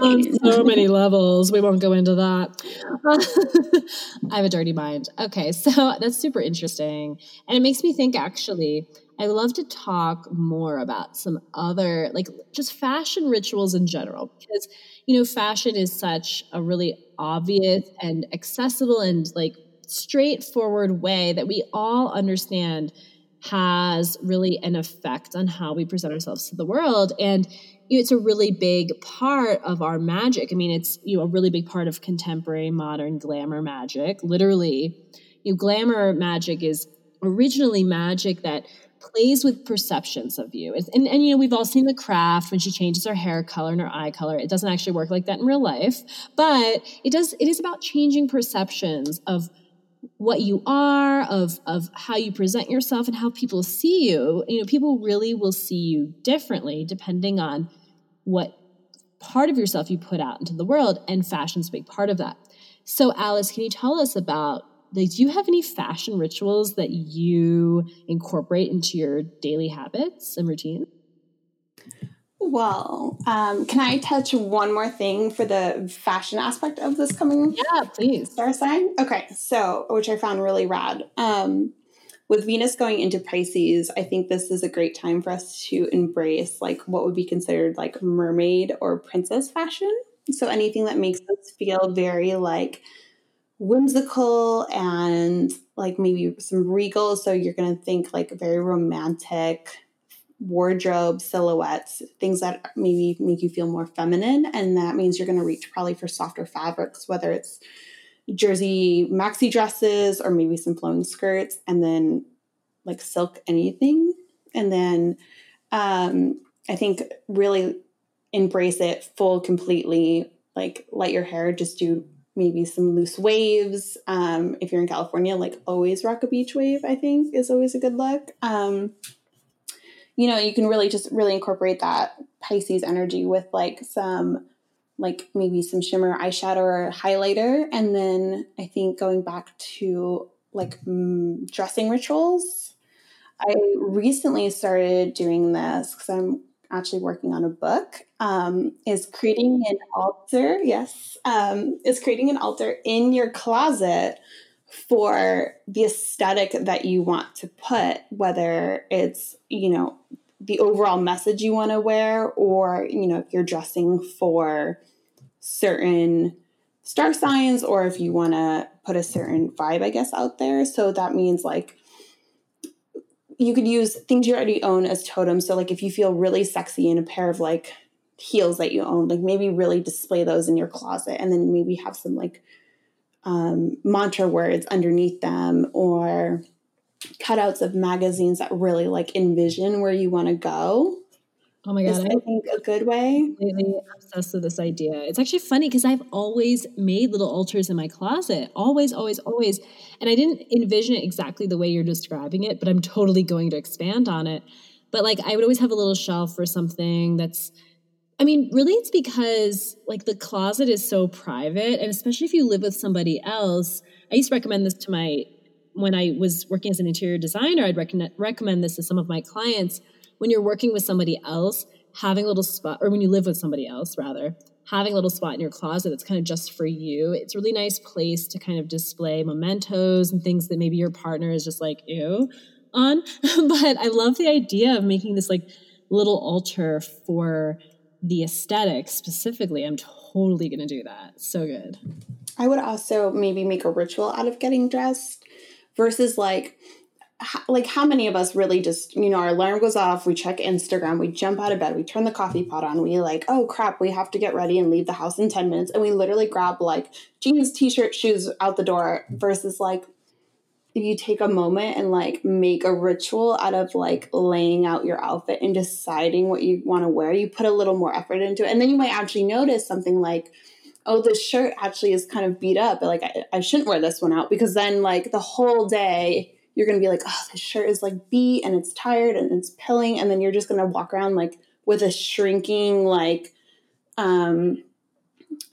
On so many levels. We won't go into that. I have a dirty mind. Okay, so that's super interesting. And it makes me think actually, I love to talk more about some other, like just fashion rituals in general, because, you know, fashion is such a really obvious and accessible and like straightforward way that we all understand has really an effect on how we present ourselves to the world. And it's a really big part of our magic. I mean it's you know a really big part of contemporary modern glamour magic. Literally you know glamour magic is originally magic that plays with perceptions of you and, and, and you know we've all seen the craft when she changes her hair color and her eye color it doesn't actually work like that in real life but it does it is about changing perceptions of what you are, of of how you present yourself and how people see you. You know, people really will see you differently depending on what part of yourself you put out into the world, and fashion's a big part of that. So, Alice, can you tell us about like do you have any fashion rituals that you incorporate into your daily habits and routine? Well, um, can I touch one more thing for the fashion aspect of this coming? Yeah, please. Star sign. Okay, so which I found really rad. Um, with Venus going into Pisces, I think this is a great time for us to embrace like what would be considered like mermaid or princess fashion. So anything that makes us feel very like whimsical and like maybe some regal. So you're gonna think like very romantic wardrobe silhouettes, things that maybe make you feel more feminine. And that means you're going to reach probably for softer fabrics, whether it's jersey maxi dresses or maybe some flowing skirts, and then like silk anything. And then um, I think really embrace it full completely. Like let your hair just do maybe some loose waves. Um, if you're in California, like always rock a beach wave, I think is always a good look. Um, you know, you can really just really incorporate that Pisces energy with like some like maybe some shimmer eyeshadow or highlighter and then I think going back to like mm, dressing rituals. I recently started doing this cuz I'm actually working on a book um, is creating an altar yes um, is creating an altar in your closet for the aesthetic that you want to put whether it's you know the overall message you want to wear or you know if you're dressing for certain star signs or if you want to put a certain vibe i guess out there. So that means like you could use things you already own as totems. So, like, if you feel really sexy in a pair of like heels that you own, like maybe really display those in your closet, and then maybe have some like um, mantra words underneath them or cutouts of magazines that really like envision where you want to go. Oh my god! Is, I think a good way. Completely obsessed with this idea. It's actually funny because I've always made little altars in my closet, always, always, always, and I didn't envision it exactly the way you're describing it, but I'm totally going to expand on it. But like, I would always have a little shelf for something that's. I mean, really, it's because like the closet is so private, and especially if you live with somebody else. I used to recommend this to my when I was working as an interior designer. I'd recommend recommend this to some of my clients when you're working with somebody else, having a little spot, or when you live with somebody else, rather, having a little spot in your closet that's kind of just for you. It's a really nice place to kind of display mementos and things that maybe your partner is just like, ew, on. but I love the idea of making this like little altar for the aesthetic specifically. I'm totally going to do that. So good. I would also maybe make a ritual out of getting dressed versus like like how many of us really just you know our alarm goes off we check instagram we jump out of bed we turn the coffee pot on we like oh crap we have to get ready and leave the house in 10 minutes and we literally grab like jeans t-shirt shoes out the door versus like if you take a moment and like make a ritual out of like laying out your outfit and deciding what you want to wear you put a little more effort into it and then you might actually notice something like oh this shirt actually is kind of beat up like I, I shouldn't wear this one out because then like the whole day you're going to be like, oh, this shirt is like beat and it's tired and it's pilling. And then you're just going to walk around like with a shrinking, like, um,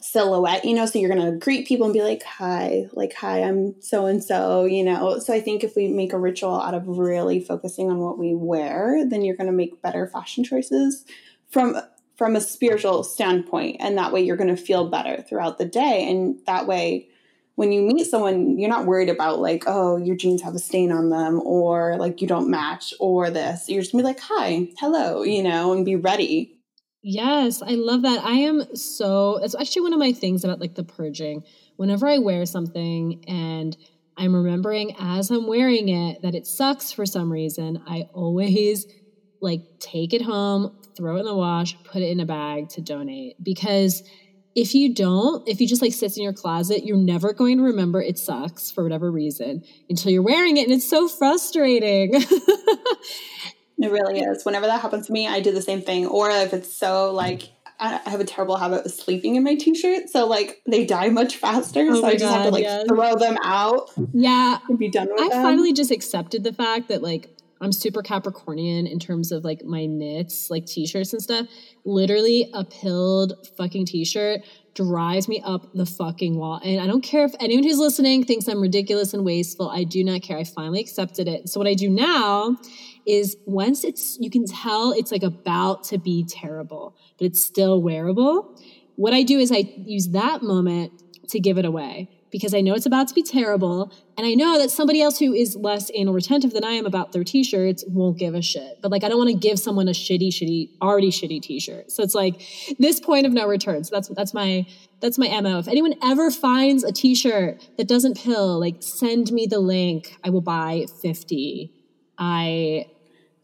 silhouette, you know, so you're going to greet people and be like, hi, like, hi, I'm so and so, you know. So I think if we make a ritual out of really focusing on what we wear, then you're going to make better fashion choices from from a spiritual standpoint and that way you're going to feel better throughout the day and that way when you meet someone, you're not worried about like, oh, your jeans have a stain on them or like you don't match or this. You're just gonna be like, hi, hello, you know, and be ready. Yes, I love that. I am so, it's actually one of my things about like the purging. Whenever I wear something and I'm remembering as I'm wearing it that it sucks for some reason, I always like take it home, throw it in the wash, put it in a bag to donate because if you don't, if you just like sits in your closet, you're never going to remember it sucks for whatever reason until you're wearing it. And it's so frustrating. it really is. Whenever that happens to me, I do the same thing. Or if it's so like, I have a terrible habit of sleeping in my t-shirt, so like they die much faster. Oh so I just God, have to like yes. throw them out. Yeah, and be done with I them. finally just accepted the fact that like I'm super Capricornian in terms of like my knits, like t-shirts and stuff. Literally a pilled fucking t-shirt drives me up the fucking wall. And I don't care if anyone who's listening thinks I'm ridiculous and wasteful. I do not care. I finally accepted it. So what I do now is once it's you can tell it's like about to be terrible, but it's still wearable. What I do is I use that moment to give it away because I know it's about to be terrible. And I know that somebody else who is less anal retentive than I am about their t shirts won't give a shit. But like, I don't want to give someone a shitty, shitty, already shitty t shirt. So it's like this point of no return. So that's, that's my, that's my MO. If anyone ever finds a t shirt that doesn't pill, like send me the link. I will buy 50. I,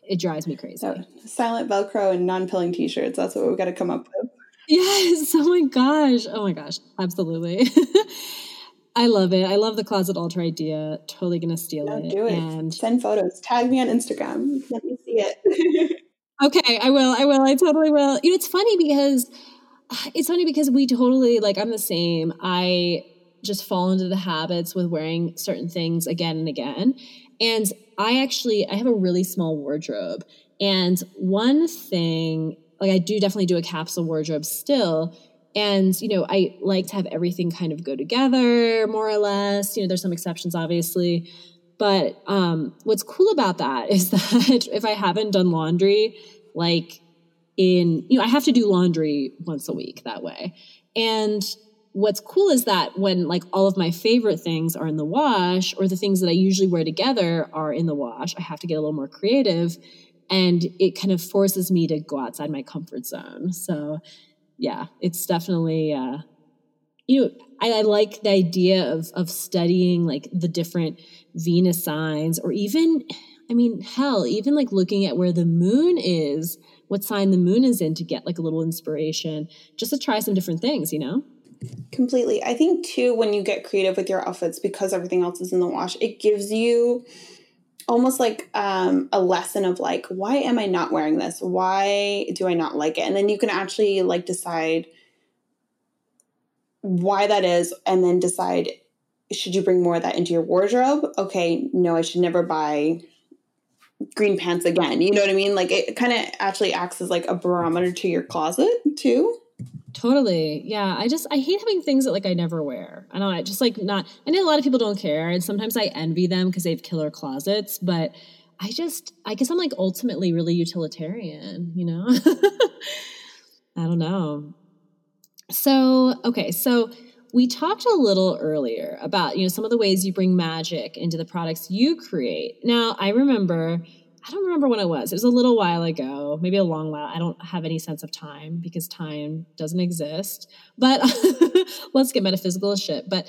it drives me crazy. So, silent Velcro and non pilling t shirts. That's what we've got to come up with. Yes. Oh my gosh. Oh my gosh. Absolutely. I love it. I love the closet altar idea. Totally gonna steal no, it. Do it. And send photos. Tag me on Instagram. Let me see it. okay, I will. I will. I totally will. You know, it's funny because it's funny because we totally like. I'm the same. I just fall into the habits with wearing certain things again and again. And I actually I have a really small wardrobe And one thing, like I do definitely do a capsule wardrobe still. And, you know, I like to have everything kind of go together more or less. You know, there's some exceptions, obviously. But um, what's cool about that is that if I haven't done laundry, like in, you know, I have to do laundry once a week that way. And what's cool is that when like all of my favorite things are in the wash or the things that I usually wear together are in the wash, I have to get a little more creative and it kind of forces me to go outside my comfort zone. So yeah, it's definitely uh you know, I, I like the idea of of studying like the different Venus signs or even I mean, hell, even like looking at where the moon is, what sign the moon is in to get like a little inspiration, just to try some different things, you know? Completely. I think too when you get creative with your outfits because everything else is in the wash, it gives you almost like um, a lesson of like why am I not wearing this? Why do I not like it? And then you can actually like decide why that is and then decide should you bring more of that into your wardrobe? Okay, no, I should never buy green pants again. You know what I mean? Like it kind of actually acts as like a barometer to your closet too. Totally. Yeah. I just I hate having things that like I never wear. I know. I just like not I know a lot of people don't care and sometimes I envy them because they have killer closets, but I just I guess I'm like ultimately really utilitarian, you know? I don't know. So, okay, so we talked a little earlier about, you know, some of the ways you bring magic into the products you create. Now, I remember I don't remember when it was. It was a little while ago, maybe a long while. I don't have any sense of time because time doesn't exist. But let's get metaphysical shit. But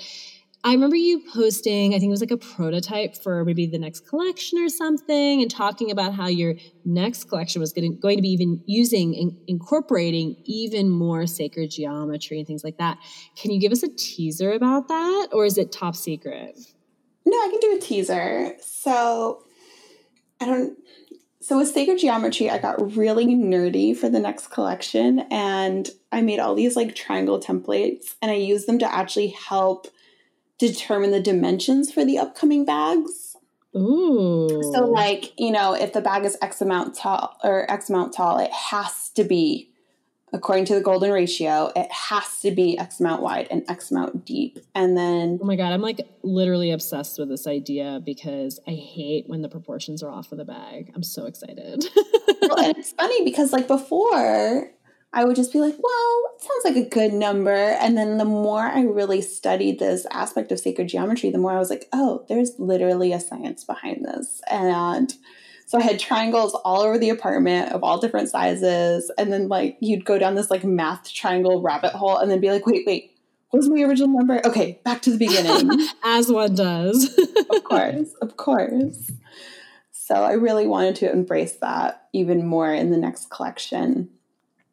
I remember you posting, I think it was like a prototype for maybe the next collection or something, and talking about how your next collection was going to, going to be even using, and incorporating even more sacred geometry and things like that. Can you give us a teaser about that, or is it top secret? No, I can do a teaser. So I don't so with sacred geometry, I got really nerdy for the next collection and I made all these like triangle templates and I used them to actually help determine the dimensions for the upcoming bags. Ooh. So like, you know, if the bag is X amount tall or X amount tall, it has to be according to the golden ratio, it has to be X amount wide and X amount deep. And then Oh my god, I'm like literally obsessed with this idea because I hate when the proportions are off of the bag. I'm so excited. well, and it's funny because like before I would just be like, well, it sounds like a good number. And then the more I really studied this aspect of sacred geometry, the more I was like, oh, there's literally a science behind this. And so I had triangles all over the apartment of all different sizes. And then like you'd go down this like math triangle rabbit hole and then be like, wait, wait, what was my original number? Okay, back to the beginning. As one does. of course, of course. So I really wanted to embrace that even more in the next collection.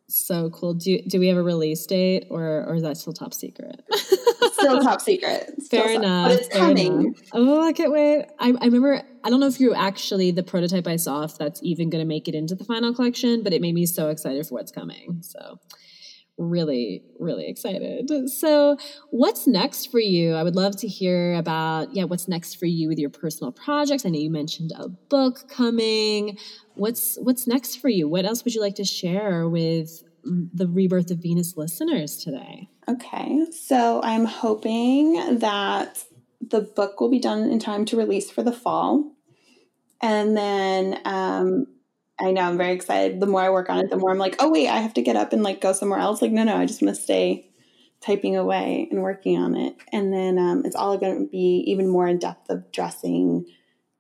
So cool. Do do we have a release date or or is that still top secret? still top secret. Fair enough. But it's coming. Enough. Oh, I can't wait. I, I remember I don't know if you're actually the prototype I saw if that's even gonna make it into the final collection, but it made me so excited for what's coming. So really, really excited. So, what's next for you? I would love to hear about, yeah, what's next for you with your personal projects. I know you mentioned a book coming. What's what's next for you? What else would you like to share with the Rebirth of Venus listeners today? Okay. So, I'm hoping that the book will be done in time to release for the fall. And then um, I know I'm very excited. The more I work on it, the more I'm like, oh wait, I have to get up and like go somewhere else. Like, no, no, I just want to stay typing away and working on it. And then um, it's all going to be even more in depth of dressing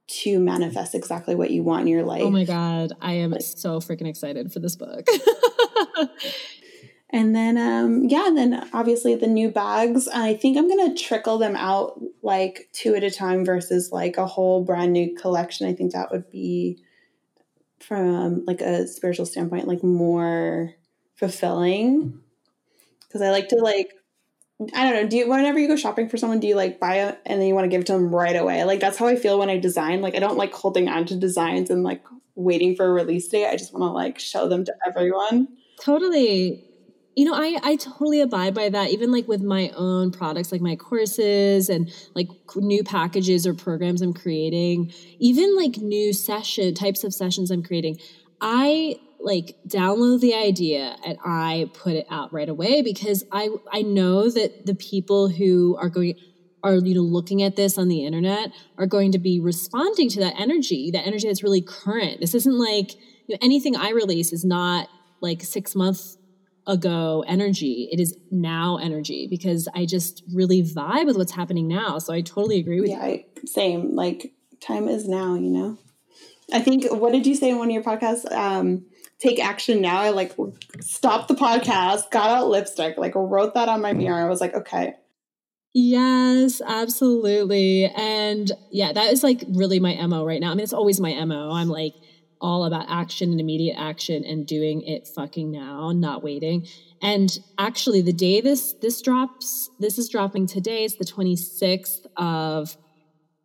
to manifest exactly what you want in your life. Oh my god, I am like, so freaking excited for this book. and then um yeah, then obviously the new bags, I think I'm going to trickle them out like two at a time versus like a whole brand new collection. I think that would be from like a spiritual standpoint like more fulfilling because I like to like I don't know. Do you whenever you go shopping for someone, do you like buy it and then you want to give it to them right away? Like that's how I feel when I design. Like I don't like holding on to designs and like waiting for a release date. I just want to like show them to everyone. Totally you know i i totally abide by that even like with my own products like my courses and like new packages or programs i'm creating even like new session types of sessions i'm creating I like download the idea and I put it out right away because I I know that the people who are going are you know looking at this on the internet are going to be responding to that energy, that energy that's really current. This isn't like you know, anything I release is not like six months ago energy. It is now energy because I just really vibe with what's happening now. So I totally agree with yeah, you. I, same. Like time is now, you know? I think, what did you say in one of your podcasts? Um, take action now. I like stopped the podcast, got out lipstick, like wrote that on my mirror. I was like, okay. Yes, absolutely. And yeah, that is like really my MO right now. I mean, it's always my MO. I'm like, all about action and immediate action and doing it fucking now, not waiting. And actually the day this this drops, this is dropping today, it's the 26th of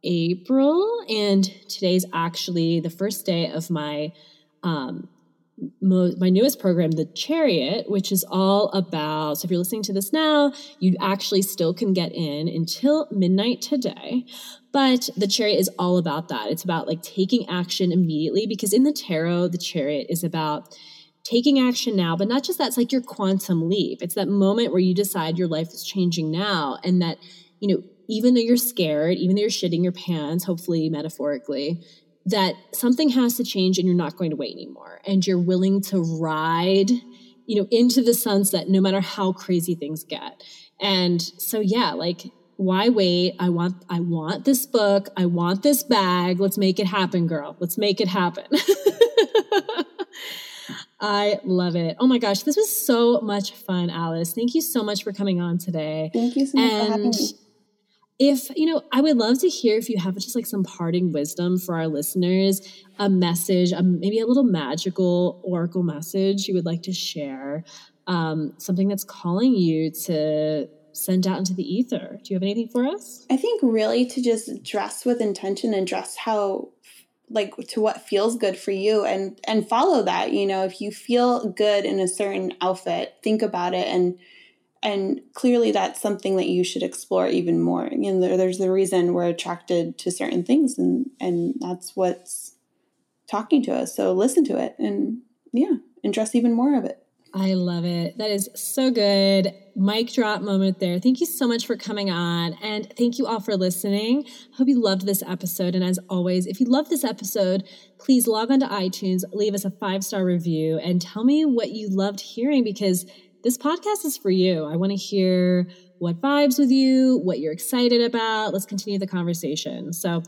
April and today's actually the first day of my um my newest program, The Chariot, which is all about. So, if you're listening to this now, you actually still can get in until midnight today. But The Chariot is all about that. It's about like taking action immediately because in the tarot, The Chariot is about taking action now, but not just that, it's like your quantum leap. It's that moment where you decide your life is changing now and that, you know, even though you're scared, even though you're shitting your pants, hopefully metaphorically, that something has to change and you're not going to wait anymore. And you're willing to ride you know into the sunset no matter how crazy things get. And so yeah like why wait? I want i want this book. I want this bag. Let's make it happen girl. Let's make it happen. I love it. Oh my gosh, this was so much fun, Alice. Thank you so much for coming on today. Thank you so much and for having me if you know i would love to hear if you have just like some parting wisdom for our listeners a message a, maybe a little magical oracle message you would like to share um, something that's calling you to send out into the ether. Do you have anything for us? I think really to just dress with intention and dress how like to what feels good for you and and follow that you know if you feel good in a certain outfit think about it and and clearly that's something that you should explore even more you know there's the reason we're attracted to certain things and and that's what's talking to us so listen to it and yeah and dress even more of it I love it. That is so good. Mic drop moment there. Thank you so much for coming on. And thank you all for listening. Hope you loved this episode. And as always, if you love this episode, please log on to iTunes, leave us a five star review, and tell me what you loved hearing because this podcast is for you. I want to hear what vibes with you, what you're excited about. Let's continue the conversation. So,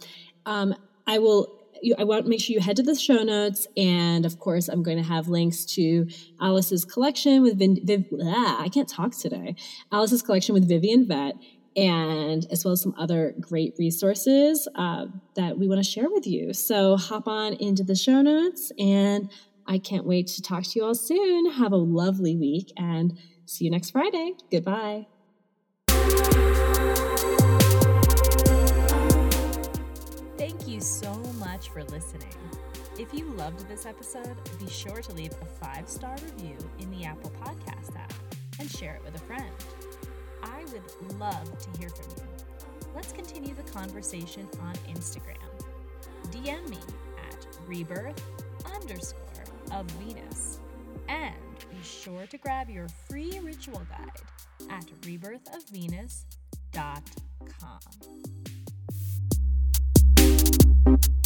um, I will. You, I want to make sure you head to the show notes, and of course, I'm going to have links to Alice's collection with Vin, Viv. Ah, I can't talk today. Alice's collection with Vivian Vet, and as well as some other great resources uh, that we want to share with you. So hop on into the show notes and I can't wait to talk to you all soon. Have a lovely week and see you next Friday. Goodbye. Thank you so much for listening. If you loved this episode, be sure to leave a five star review in the Apple Podcast app and share it with a friend. I would love to hear from you. Let's continue the conversation on Instagram. DM me at rebirth underscore of Venus. And be sure to grab your free ritual guide at rebirthofvenus.com.